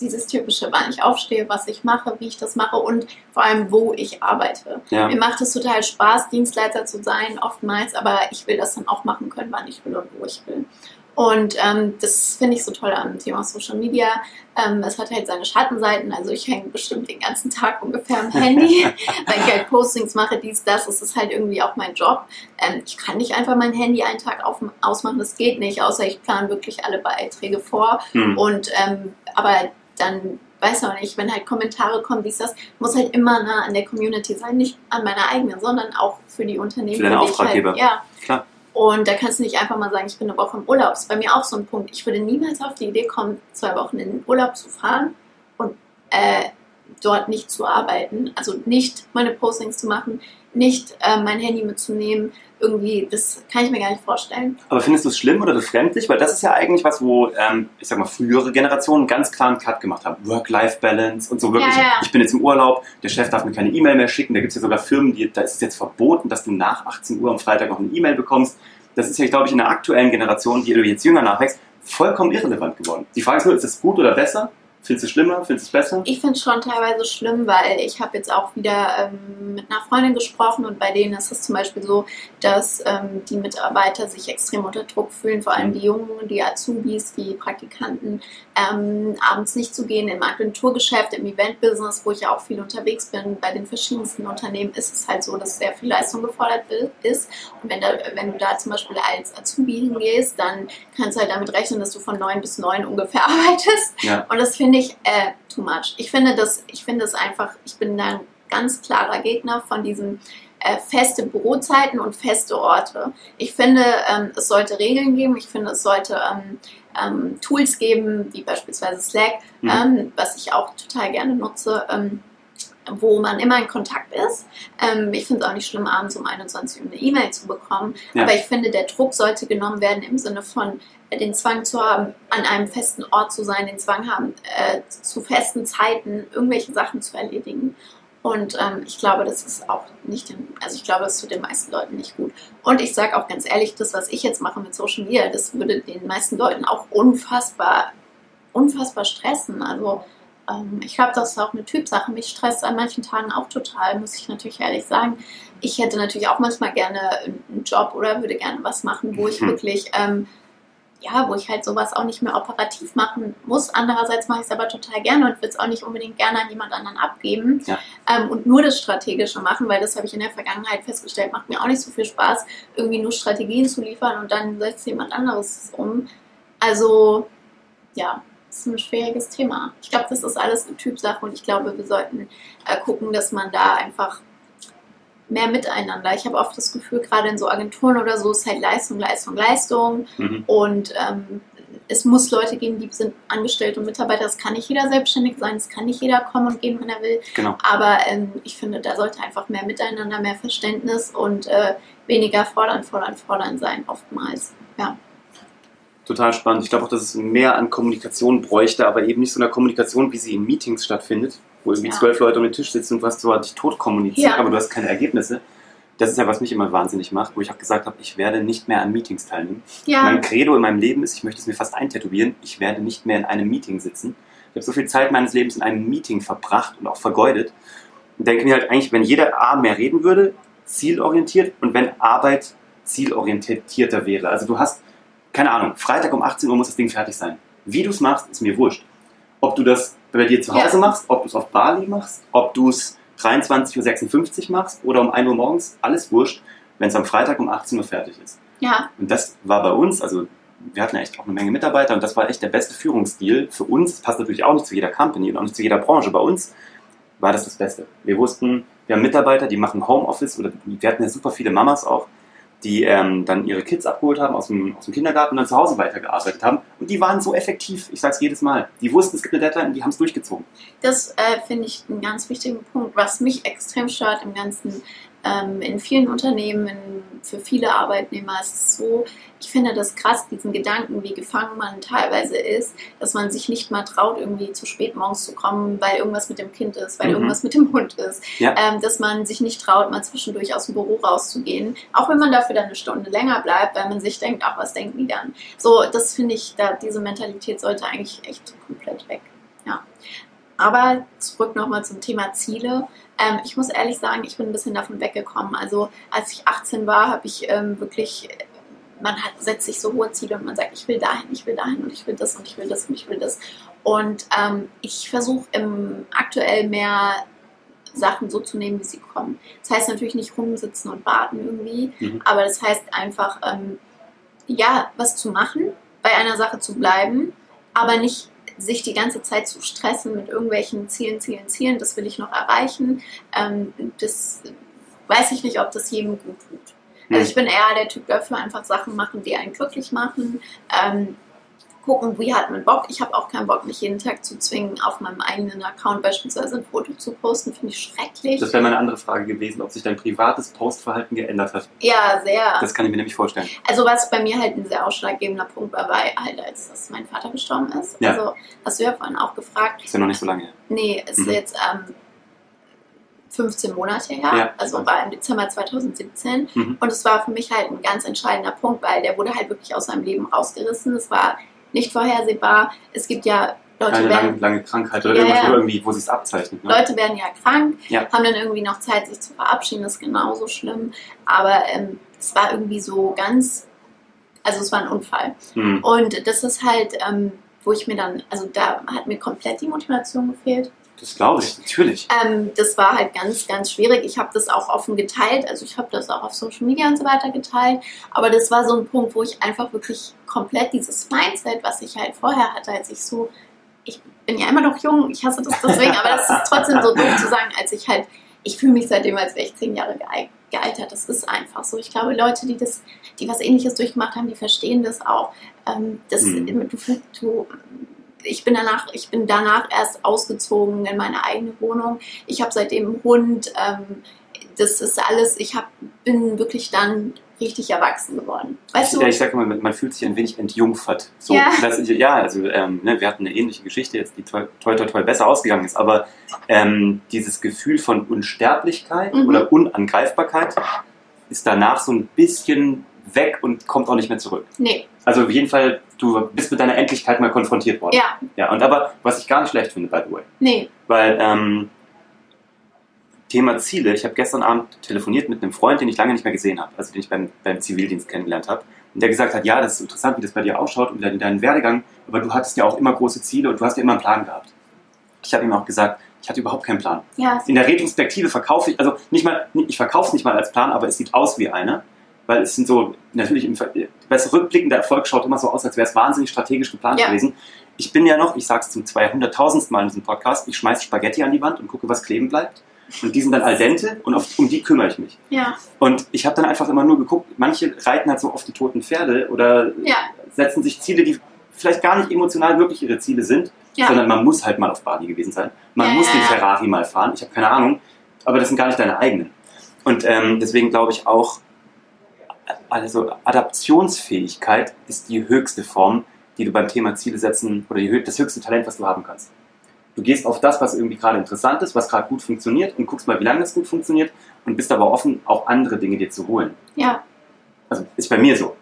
Dieses typische, wann ich aufstehe, was ich mache, wie ich das mache und vor allem, wo ich arbeite. Ja. Mir macht es total Spaß, Dienstleister zu sein, oftmals, aber ich will das dann auch machen können, wann ich will und wo ich will. Und ähm, das finde ich so toll am Thema Social Media. Ähm, es hat halt seine Schattenseiten. Also ich hänge bestimmt den ganzen Tag ungefähr am Handy, [laughs] weil ich halt Postings mache, dies, das. Es ist halt irgendwie auch mein Job. Ähm, ich kann nicht einfach mein Handy einen Tag auf, ausmachen, das geht nicht, außer ich plane wirklich alle Beiträge vor. Hm. Und ähm, aber dann weiß auch nicht, wenn halt Kommentare kommen, dies, das, muss halt immer nah an der Community sein, nicht an meiner eigenen, sondern auch für die Unternehmen. Für deine die ich Auftraggeber. Halt, ja. Klar. Und da kannst du nicht einfach mal sagen, ich bin eine Woche im Urlaub. Das ist bei mir auch so ein Punkt. Ich würde niemals auf die Idee kommen, zwei Wochen in den Urlaub zu fahren und äh, dort nicht zu arbeiten. Also nicht meine Postings zu machen, nicht äh, mein Handy mitzunehmen. Irgendwie, das kann ich mir gar nicht vorstellen. Aber findest du es schlimm oder befremdlich? Weil das ist ja eigentlich was, wo, ähm, ich sag mal, frühere Generationen ganz klar einen Cut gemacht haben. Work-Life-Balance und so wirklich. Ja, ja. Ich bin jetzt im Urlaub, der Chef darf mir keine E-Mail mehr schicken. Da gibt es ja sogar Firmen, die, da ist es jetzt verboten, dass du nach 18 Uhr am Freitag noch eine E-Mail bekommst. Das ist ja, glaube ich, in der aktuellen Generation, die jetzt jünger nachwächst, vollkommen irrelevant geworden. Die Frage ist nur, ist es gut oder besser? Findest du es schlimmer? Findest du es besser? Ich finde es schon teilweise schlimm, weil ich habe jetzt auch wieder ähm, mit einer Freundin gesprochen und bei denen ist es zum Beispiel so, dass ähm, die Mitarbeiter sich extrem unter Druck fühlen, vor allem Mhm. die Jungen, die Azubis, die Praktikanten, ähm, abends nicht zu gehen im Agenturgeschäft, im Eventbusiness, wo ich ja auch viel unterwegs bin, bei den verschiedensten Unternehmen ist es halt so, dass sehr viel Leistung gefordert ist. Und wenn, da, wenn du da zum Beispiel als Azubi hingehst, dann kannst du halt damit rechnen, dass du von neun bis neun ungefähr [laughs] arbeitest. Ja. Und das finde ich äh, too much. Ich finde das, ich finde es einfach, ich bin da ein ganz klarer Gegner von diesen äh, feste Bürozeiten und feste Orte. Ich finde, ähm, es sollte Regeln geben. Ich finde, es sollte ähm, ähm, Tools geben, wie beispielsweise Slack, Mhm. ähm, was ich auch total gerne nutze. Ähm, wo man immer in Kontakt ist. Ähm, ich finde es auch nicht schlimm, abends um 21 Uhr eine E-Mail zu bekommen. Ja. Aber ich finde, der Druck sollte genommen werden im Sinne von den Zwang zu haben, an einem festen Ort zu sein, den Zwang haben, äh, zu festen Zeiten irgendwelche Sachen zu erledigen. Und ähm, ich glaube, das ist auch nicht, den, also ich glaube, das tut den meisten Leuten nicht gut. Und ich sage auch ganz ehrlich, das, was ich jetzt mache mit Social Media, das würde den meisten Leuten auch unfassbar, unfassbar stressen. Also ähm, ich glaube, das ist auch eine Typsache. Mich stresst an manchen Tagen auch total, muss ich natürlich ehrlich sagen. Ich hätte natürlich auch manchmal gerne einen Job oder würde gerne was machen, wo ich Mhm. wirklich, ähm, ja, wo ich halt sowas auch nicht mehr operativ machen muss. Andererseits mache ich es aber total gerne und würde es auch nicht unbedingt gerne an jemand anderen abgeben Ja. ähm, und nur das Strategische machen, weil das habe ich in der Vergangenheit festgestellt, macht mir auch nicht so viel Spaß, irgendwie nur Strategien zu liefern und dann setzt jemand anderes es um. Also, ja, das ist ein schwieriges Thema. Ich glaube, das ist alles eine Typsache und ich glaube, wir sollten äh, gucken, dass man da einfach mehr miteinander. Ich habe oft das Gefühl, gerade in so Agenturen oder so, ist halt Leistung, Leistung, Leistung. Mhm. Und ähm, es muss Leute geben, die sind Angestellte und Mitarbeiter. Es kann nicht jeder selbstständig sein, es kann nicht jeder kommen und gehen, wenn er will. Genau. Aber ähm, ich finde, da sollte einfach mehr Miteinander, mehr Verständnis und äh, weniger fordern, fordern, fordern sein, oftmals. Ja. Total spannend. Ich glaube auch, dass es mehr an Kommunikation bräuchte, aber eben nicht so eine Kommunikation, wie sie in Meetings stattfindet, wo irgendwie Ja. zwölf Leute um den Tisch sitzen und du hast zwar dich tot kommuniziert, Ja. aber du hast keine Ergebnisse. Das ist ja, was mich immer wahnsinnig macht, wo ich auch gesagt habe, ich werde nicht mehr an Meetings teilnehmen. Ja, Mein Credo in meinem Leben ist, ich möchte es mir fast eintätowieren, ich werde nicht mehr in einem Meeting sitzen. Ich habe so viel Zeit meines Lebens in einem Meeting verbracht und auch vergeudet. Und denke mir halt eigentlich, wenn jeder A mehr reden würde, zielorientiert und wenn Arbeit zielorientierter wäre. Also du hast, keine Ahnung, Freitag um 18 Uhr muss das Ding fertig sein. Wie du es machst, ist mir wurscht. Ob du das bei dir zu Hause Ja. machst, ob du es auf Bali machst, ob du es 23.56 Uhr machst oder um 1 Uhr morgens, alles wurscht, wenn es am Freitag um 18 Uhr fertig ist. ja, Und das war bei uns, also wir hatten ja echt auch eine Menge Mitarbeiter und das war echt der beste Führungsstil für uns. Das passt natürlich auch nicht zu jeder Company und auch nicht zu jeder Branche. Bei uns war das das Beste. Wir wussten, wir haben Mitarbeiter, die machen Homeoffice oder wir hatten ja super viele Mamas auch, die ähm, dann ihre Kids abgeholt haben aus dem, aus dem Kindergarten und dann zu Hause weitergearbeitet haben. Und die waren so effektiv, ich sag's jedes Mal. Die wussten, es gibt eine Deadline und die haben es durchgezogen. das äh, finde ich einen ganz wichtigen Punkt, was mich extrem stört im Ganzen. Ähm, in vielen Unternehmen, in, für viele Arbeitnehmer ist es so, ich finde das krass, diesen Gedanken, wie gefangen man teilweise ist, dass man sich nicht mal traut, irgendwie zu spät morgens zu kommen, weil irgendwas mit dem Kind ist, weil Mhm. irgendwas mit dem Hund ist. Ja. Ähm, dass man sich nicht traut, mal zwischendurch aus dem Büro rauszugehen, auch wenn man dafür dann eine Stunde länger bleibt, weil man sich denkt, ach, was denken die dann? So, das finde ich, da, diese Mentalität sollte eigentlich echt komplett weg. Aber zurück nochmal zum Thema Ziele. Ähm, ich muss ehrlich sagen, ich bin ein bisschen davon weggekommen. Also als ich 18 war, habe ich ähm, wirklich, man hat, setzt sich so hohe Ziele und man sagt, ich will dahin, ich will dahin und ich will das und ich will das und ich will das. Und ähm, ich versuche aktuell mehr Sachen so zu nehmen, wie sie kommen. Das heißt natürlich nicht rumsitzen und warten irgendwie, Mhm. aber das heißt einfach, ähm, ja, was zu machen, bei einer Sache zu bleiben, aber nicht sich die ganze Zeit zu stressen mit irgendwelchen Zielen, Zielen, Zielen, das will ich noch erreichen. Ähm, das weiß ich nicht, ob das jedem gut tut. Also ich bin eher der Typ dafür, einfach Sachen machen, die einen glücklich machen. Ähm, gucken, wie hat man Bock. Ich habe auch keinen Bock, mich jeden Tag zu zwingen, auf meinem eigenen Account beispielsweise ein Foto zu posten. Finde ich schrecklich. Das wäre meine andere Frage gewesen, ob sich dein privates Postverhalten geändert hat. ja, sehr. Das kann ich mir nämlich vorstellen. Also was bei mir halt ein sehr ausschlaggebender Punkt war, war halt, als dass mein Vater gestorben ist. Ja. Also hast du ja vorhin auch gefragt. Ist ja noch nicht so lange her. Nee, ist Mhm. jetzt ähm, 15 Monate her. Ja. Also war im Dezember 2017. Mhm. Und es war für mich halt ein ganz entscheidender Punkt, weil der wurde halt wirklich aus seinem Leben rausgerissen. Es war nicht vorhersehbar. Es gibt ja Leute, Keine lange, werden, lange Krankheit oder Ja, irgendwas, ja. wo irgendwie, wo sich abzeichnet. Ne? Leute werden ja krank, Ja. haben dann irgendwie noch Zeit, sich zu verabschieden. Das ist genauso schlimm. Aber ähm, es war irgendwie so ganz, also es war ein Unfall. Hm. Und das ist halt, ähm, wo ich mir dann, also da hat mir komplett die Motivation gefehlt. Das glaube ich, natürlich. Ähm, das war halt ganz, ganz schwierig. Ich habe das auch offen geteilt, also ich habe das auch auf Social Media und so weiter geteilt. Aber das war so ein Punkt, wo ich einfach wirklich komplett dieses Mindset, was ich halt vorher hatte, als ich so, ich bin ja immer noch jung, ich hasse das deswegen, aber das ist trotzdem so doof zu sagen, als ich halt, ich fühle mich seitdem, als wäre ich zehn Jahre geal- gealtert. Das ist einfach so. Ich glaube, Leute, die das, die was ähnliches durchgemacht haben, die verstehen das auch. Ähm, das, Mhm. du, du, ich bin danach, ich bin danach erst ausgezogen in meine eigene Wohnung. Ich habe seitdem einen Hund. Ähm, das ist alles. Ich hab, bin wirklich dann richtig erwachsen geworden. Weißt du? Ja, ich sage immer, man fühlt sich ein wenig entjungfert. So, Ja. [laughs] Das, ja, also ähm, ne, wir hatten eine ähnliche Geschichte jetzt, die toi toi toi, toi besser ausgegangen ist, aber ähm, dieses Gefühl von Unsterblichkeit Mhm. oder Unangreifbarkeit ist danach so ein bisschen weg und kommt auch nicht mehr zurück. Nee, Also auf jeden Fall, du bist mit deiner Endlichkeit mal konfrontiert worden. ja, Ja, und aber was ich gar nicht schlecht finde, by the way, nee. weil ähm, Thema Ziele, ich habe gestern Abend telefoniert mit einem Freund, den ich lange nicht mehr gesehen habe, also den ich beim, beim Zivildienst kennengelernt habe. Und der gesagt hat, ja, das ist interessant, wie das bei dir ausschaut und dein, deinen Werdegang, aber du hattest ja auch immer große Ziele und du hast ja immer einen Plan gehabt. Ich habe ihm auch gesagt, ich hatte überhaupt keinen Plan. Ja, In der Retrospektive verkaufe ich, also nicht mal, ich verkaufe es nicht mal als Plan, aber es sieht aus wie einer, weil es sind so, natürlich im Ver- besser rückblickend, der Erfolg schaut immer so aus, als wäre es wahnsinnig strategisch geplant Ja. gewesen. Ich bin ja noch, ich sage es zum 200.000. Mal in diesem Podcast, ich schmeiße Spaghetti an die Wand und gucke, was kleben bleibt. Und die sind dann al dente und auf, um die kümmere ich mich. ja, Und ich habe dann einfach immer nur geguckt, manche reiten halt so auf die toten Pferde oder ja, setzen sich Ziele, die vielleicht gar nicht emotional wirklich ihre Ziele sind, ja. sondern man muss halt mal auf Bali gewesen sein. Man muss den. Ferrari mal fahren. Ich habe keine Ahnung, aber das sind gar nicht deine eigenen. Und ähm, deswegen glaube ich auch, also Adaptionsfähigkeit ist die höchste Form, die du beim Thema Ziele setzen oder die, das höchste Talent, was du haben kannst. Du gehst auf das, was irgendwie gerade interessant ist, was gerade gut funktioniert und guckst mal, wie lange das gut funktioniert und bist aber offen, auch andere Dinge dir zu holen. ja. Also ist bei mir so.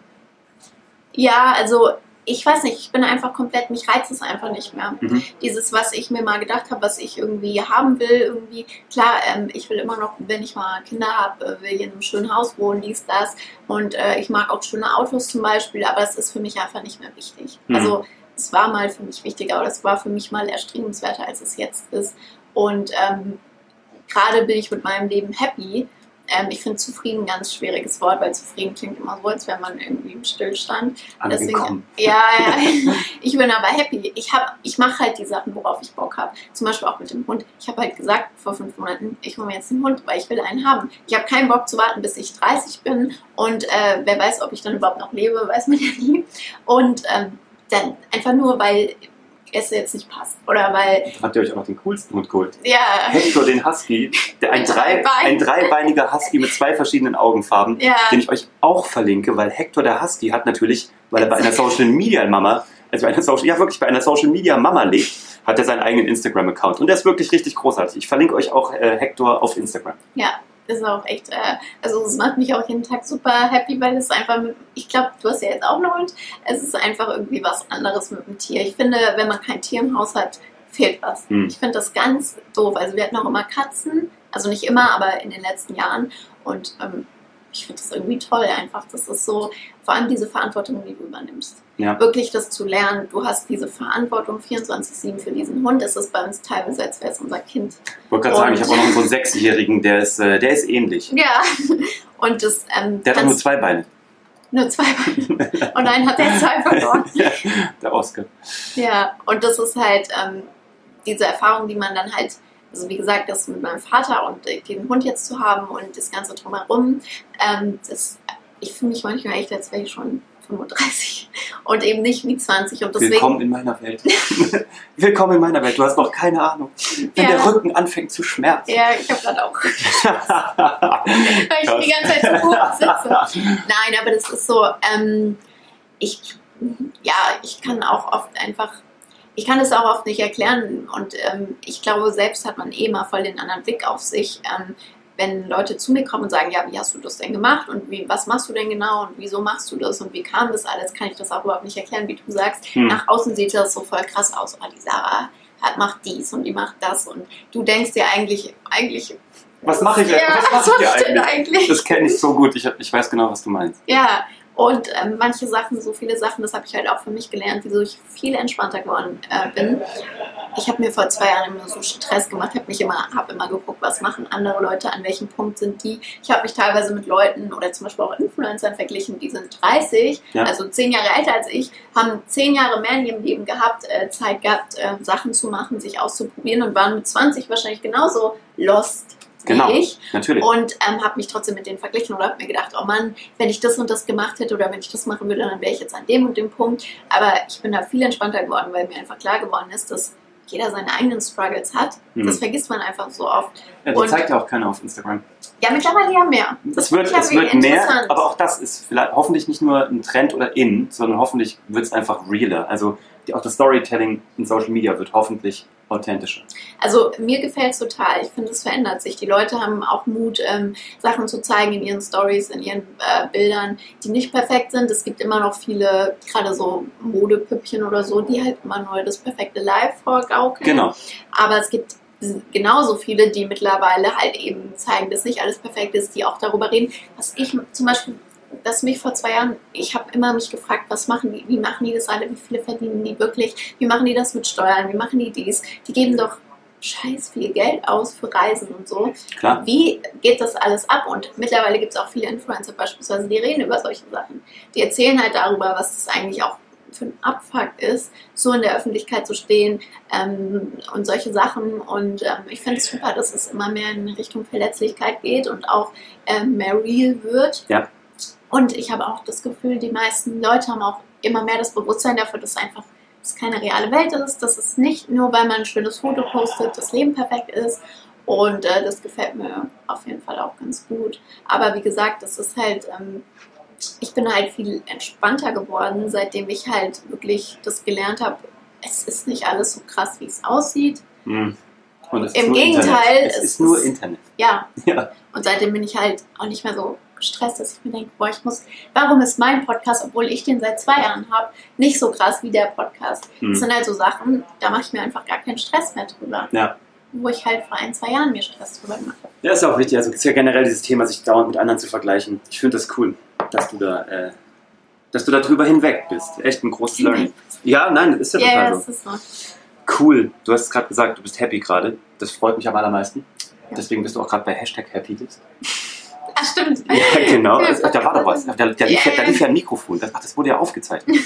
Ja, also ich weiß nicht, ich bin einfach komplett, mich reizt es einfach nicht mehr. Mhm. Dieses, was ich mir mal gedacht habe, was ich irgendwie haben will, irgendwie, klar, ähm, ich will immer noch, wenn ich mal Kinder habe, äh, will ich in einem schönen Haus wohnen, dies, das. Und äh, ich mag auch schöne Autos zum Beispiel, aber es ist für mich einfach nicht mehr wichtig. Mhm. Also es war mal für mich wichtiger oder es war für mich mal erstrebenswerter, als es jetzt ist. Und ähm, gerade bin ich mit meinem Leben happy. Ähm, ich finde zufrieden ein ganz schwieriges Wort, weil zufrieden klingt immer so, als wäre man irgendwie im Stillstand. Deswegen, ja, ja, [laughs] ich bin aber happy. Ich, hab- ich mache halt die Sachen, worauf ich Bock habe. Zum Beispiel auch mit dem Hund. Ich habe halt gesagt vor fünf Monaten, ich hole mir jetzt einen Hund, weil ich will einen haben. Ich habe keinen Bock zu warten, bis ich 30 bin und äh, wer weiß, ob ich dann überhaupt noch lebe, weiß man ja nie. Und ähm, dann einfach nur, weil es jetzt nicht passt. Oder weil, Habt ihr euch auch noch den coolsten Hund geholt? ja, Hector, den Husky, der ein, drei, ein dreibeiniger Husky mit zwei verschiedenen Augenfarben, ja, den ich euch auch verlinke, weil Hector der Husky hat natürlich, weil er bei einer Social Media Mama, also bei einer Social, ja wirklich bei einer Social Media Mama lebt, hat er seinen eigenen Instagram-Account und der ist wirklich richtig großartig. Ich verlinke euch auch äh, Hector auf Instagram. ja, ist auch echt, äh, also es macht mich auch jeden Tag super happy, weil es einfach, mit, ich glaube, du hast ja jetzt auch einen Hund, es ist einfach irgendwie was anderes mit dem Tier. Ich finde, wenn man kein Tier im Haus hat, fehlt was. Hm. Ich finde das ganz doof. Also wir hatten auch immer Katzen, also nicht immer, aber in den letzten Jahren und ähm, ich finde das irgendwie toll einfach. Das ist so, vor allem diese Verantwortung, die du übernimmst. Ja. Wirklich das zu lernen, du hast diese Verantwortung 24-7 für diesen Hund. Das ist bei uns teilweise, als wäre es unser Kind. Ich wollte gerade sagen, ich habe auch noch so einen Sechsjährigen, der ist, äh, der ist ähnlich. Ja, [laughs] und das ähm, Der hat auch nur zwei Beine. nur zwei Beine. [laughs] Und einen hat er zwei verloren. der Oscar. Ja, und das ist halt ähm, diese Erfahrung, die man dann halt, also wie gesagt, das mit meinem Vater und den Hund jetzt zu haben und das Ganze drumherum, ähm, das ich fühle mich manchmal echt, als wäre ich schon 35 [laughs] und eben nicht wie 20 und deswegen... Willkommen in meiner Welt. [laughs] Willkommen in meiner Welt. Du hast noch keine Ahnung. Wenn Ja. der Rücken anfängt zu schmerzen. Ja, ich habe gerade auch, [laughs] weil ich die ganze Zeit so hoch sitze. Nein, aber das ist so, ähm, ich, ja, ich kann auch oft einfach, ich kann es auch oft nicht erklären und ähm, ich glaube, selbst hat man eh mal voll den anderen Blick auf sich, ähm, wenn Leute zu mir kommen und sagen, ja, wie hast du das denn gemacht und wie, was machst du denn genau und wieso machst du das und wie kam das alles, kann ich das auch überhaupt nicht erklären, wie du sagst. Hm. Nach außen sieht das so voll krass aus, oh, die Sarah hat, macht dies und die macht das und du denkst dir eigentlich, eigentlich, Was mache ich, ja, was was mach ich denn eigentlich? eigentlich? Das kenne ich so gut. Ich, ich weiß genau, was du meinst. Ja, und ähm, manche Sachen, so viele Sachen, das habe ich halt auch für mich gelernt, wieso ich viel entspannter geworden äh, bin. Ich habe mir vor zwei Jahren immer so Stress gemacht, habe mich immer, habe immer geguckt, was machen andere Leute, an welchem Punkt sind die. Ich habe mich teilweise mit Leuten oder zum Beispiel auch Influencern verglichen, die sind 30, Ja. also zehn Jahre älter als ich, haben zehn Jahre mehr in ihrem Leben gehabt, äh, Zeit gehabt, äh, Sachen zu machen, sich auszuprobieren und waren mit 20 wahrscheinlich genauso lost Genau. wie ich Natürlich. und ähm, habe mich trotzdem mit denen verglichen oder habe mir gedacht, oh Mann, wenn ich das und das gemacht hätte oder wenn ich das machen würde, dann wäre ich jetzt an dem und dem Punkt. Aber ich bin da viel entspannter geworden, weil mir einfach klar geworden ist, dass jeder seine eigenen Struggles hat. Hm. Das vergisst man einfach so oft. Ja, die und- zeigt ja auch keiner auf Instagram. Ja, mittlerweile ja mehr. Es wird, es wird mehr, aber auch das ist vielleicht hoffentlich nicht nur ein Trend oder in, sondern hoffentlich wird es einfach realer. Also die, auch das Storytelling in Social Media wird hoffentlich authentischer. Also mir gefällt es total. Ich finde, es verändert sich. Die Leute haben auch Mut, ähm, Sachen zu zeigen in ihren Stories, in ihren äh, Bildern, die nicht perfekt sind. Es gibt immer noch viele, gerade so Modepüppchen oder so, die halt immer nur das perfekte Live vorgaukeln. Genau. Aber es gibt genauso viele, die mittlerweile halt eben zeigen, dass nicht alles perfekt ist, die auch darüber reden. Was ich zum Beispiel, dass mich vor zwei Jahren, ich habe immer mich gefragt, was machen die, wie machen die das alle, wie viele verdienen die wirklich, wie machen die das mit Steuern, wie machen die dies? Die geben doch scheiß viel Geld aus für Reisen und so. Klar. Wie geht das alles ab? Und mittlerweile gibt es auch viele Influencer beispielsweise, die reden über solche Sachen. Die erzählen halt darüber, was das eigentlich auch für ein Abfuck ist, so in der Öffentlichkeit zu stehen ähm, und solche Sachen. Und ähm, ich finde es super, dass es immer mehr in Richtung Verletzlichkeit geht und auch ähm, mehr real wird. Ja. Und ich habe auch das Gefühl, die meisten Leute haben auch immer mehr das Bewusstsein dafür, dass einfach es keine reale Welt ist, dass es nicht nur, weil man ein schönes Foto postet, das Leben perfekt ist. Und äh, das gefällt mir auf jeden Fall auch ganz gut. Aber wie gesagt, das ist halt, ähm, ich bin halt viel entspannter geworden, seitdem ich halt wirklich das gelernt habe. Es ist nicht alles so krass, wie es aussieht. Hm. Und es Im nur Gegenteil, Internet. Es es ist nur ist- Internet. Ja, [laughs] Ja. und seitdem bin ich halt auch nicht mehr so gestresst, dass ich mir denke, boah, ich muss, warum ist mein Podcast, obwohl ich den seit zwei Jahren habe, nicht so krass wie der Podcast? Das Hm. sind halt so Sachen, da mache ich mir einfach gar keinen Stress mehr drüber. Ja. Wo ich halt vor ein, zwei Jahren mir Stress drüber gemacht habe. Ja, ist auch wichtig. Also es ist ja generell dieses Thema, sich dauernd mit anderen zu vergleichen. Ich finde das cool, dass du da, äh, dass du da drüber hinweg bist. Echt ein großes Learning. Ja, nein, das ist ja total so. das ist so. Cool. Du hast gerade gesagt, du bist happy gerade. Das freut mich am allermeisten. Ja. Deswegen bist du auch gerade bei Hashtag Happylist. Ach, stimmt. Ja, genau. Da war doch was. Da, da, lief, ja, da lief ja ein Mikrofon. Das, ach, das wurde ja aufgezeichnet.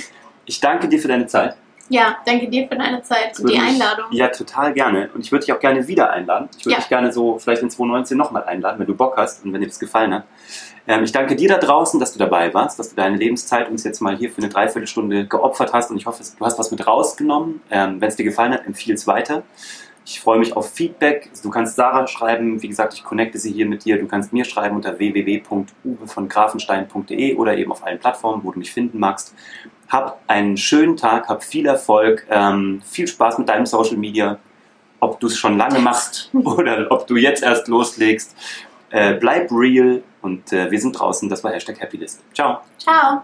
Ich danke dir für deine Zeit. Ja, danke dir für deine Zeit und die Einladung. Ja, total gerne. Und ich würde dich auch gerne wieder einladen. Ich würde Ja. dich gerne so vielleicht in 2019 nochmal einladen, wenn du Bock hast und wenn dir das gefallen hat. Ähm, ich danke dir da draußen, dass du dabei warst, dass du deine Lebenszeit uns jetzt mal hier für eine Dreiviertelstunde geopfert hast und ich hoffe, du hast was mit rausgenommen. Ähm, wenn es dir gefallen hat, empfiehl es weiter. Ich freue mich auf Feedback. Du kannst Sarah schreiben. Wie gesagt, ich connecte sie hier mit dir. Du kannst mir schreiben unter www.uwe oder eben auf allen Plattformen, wo du mich finden magst. Hab einen schönen Tag, hab viel Erfolg, ähm, viel Spaß mit deinem Social Media. Ob du es schon lange machst [laughs] oder ob du jetzt erst loslegst. Äh, bleib real und äh, wir sind draußen. Das war Hashtag Happylist. Ciao. Ciao.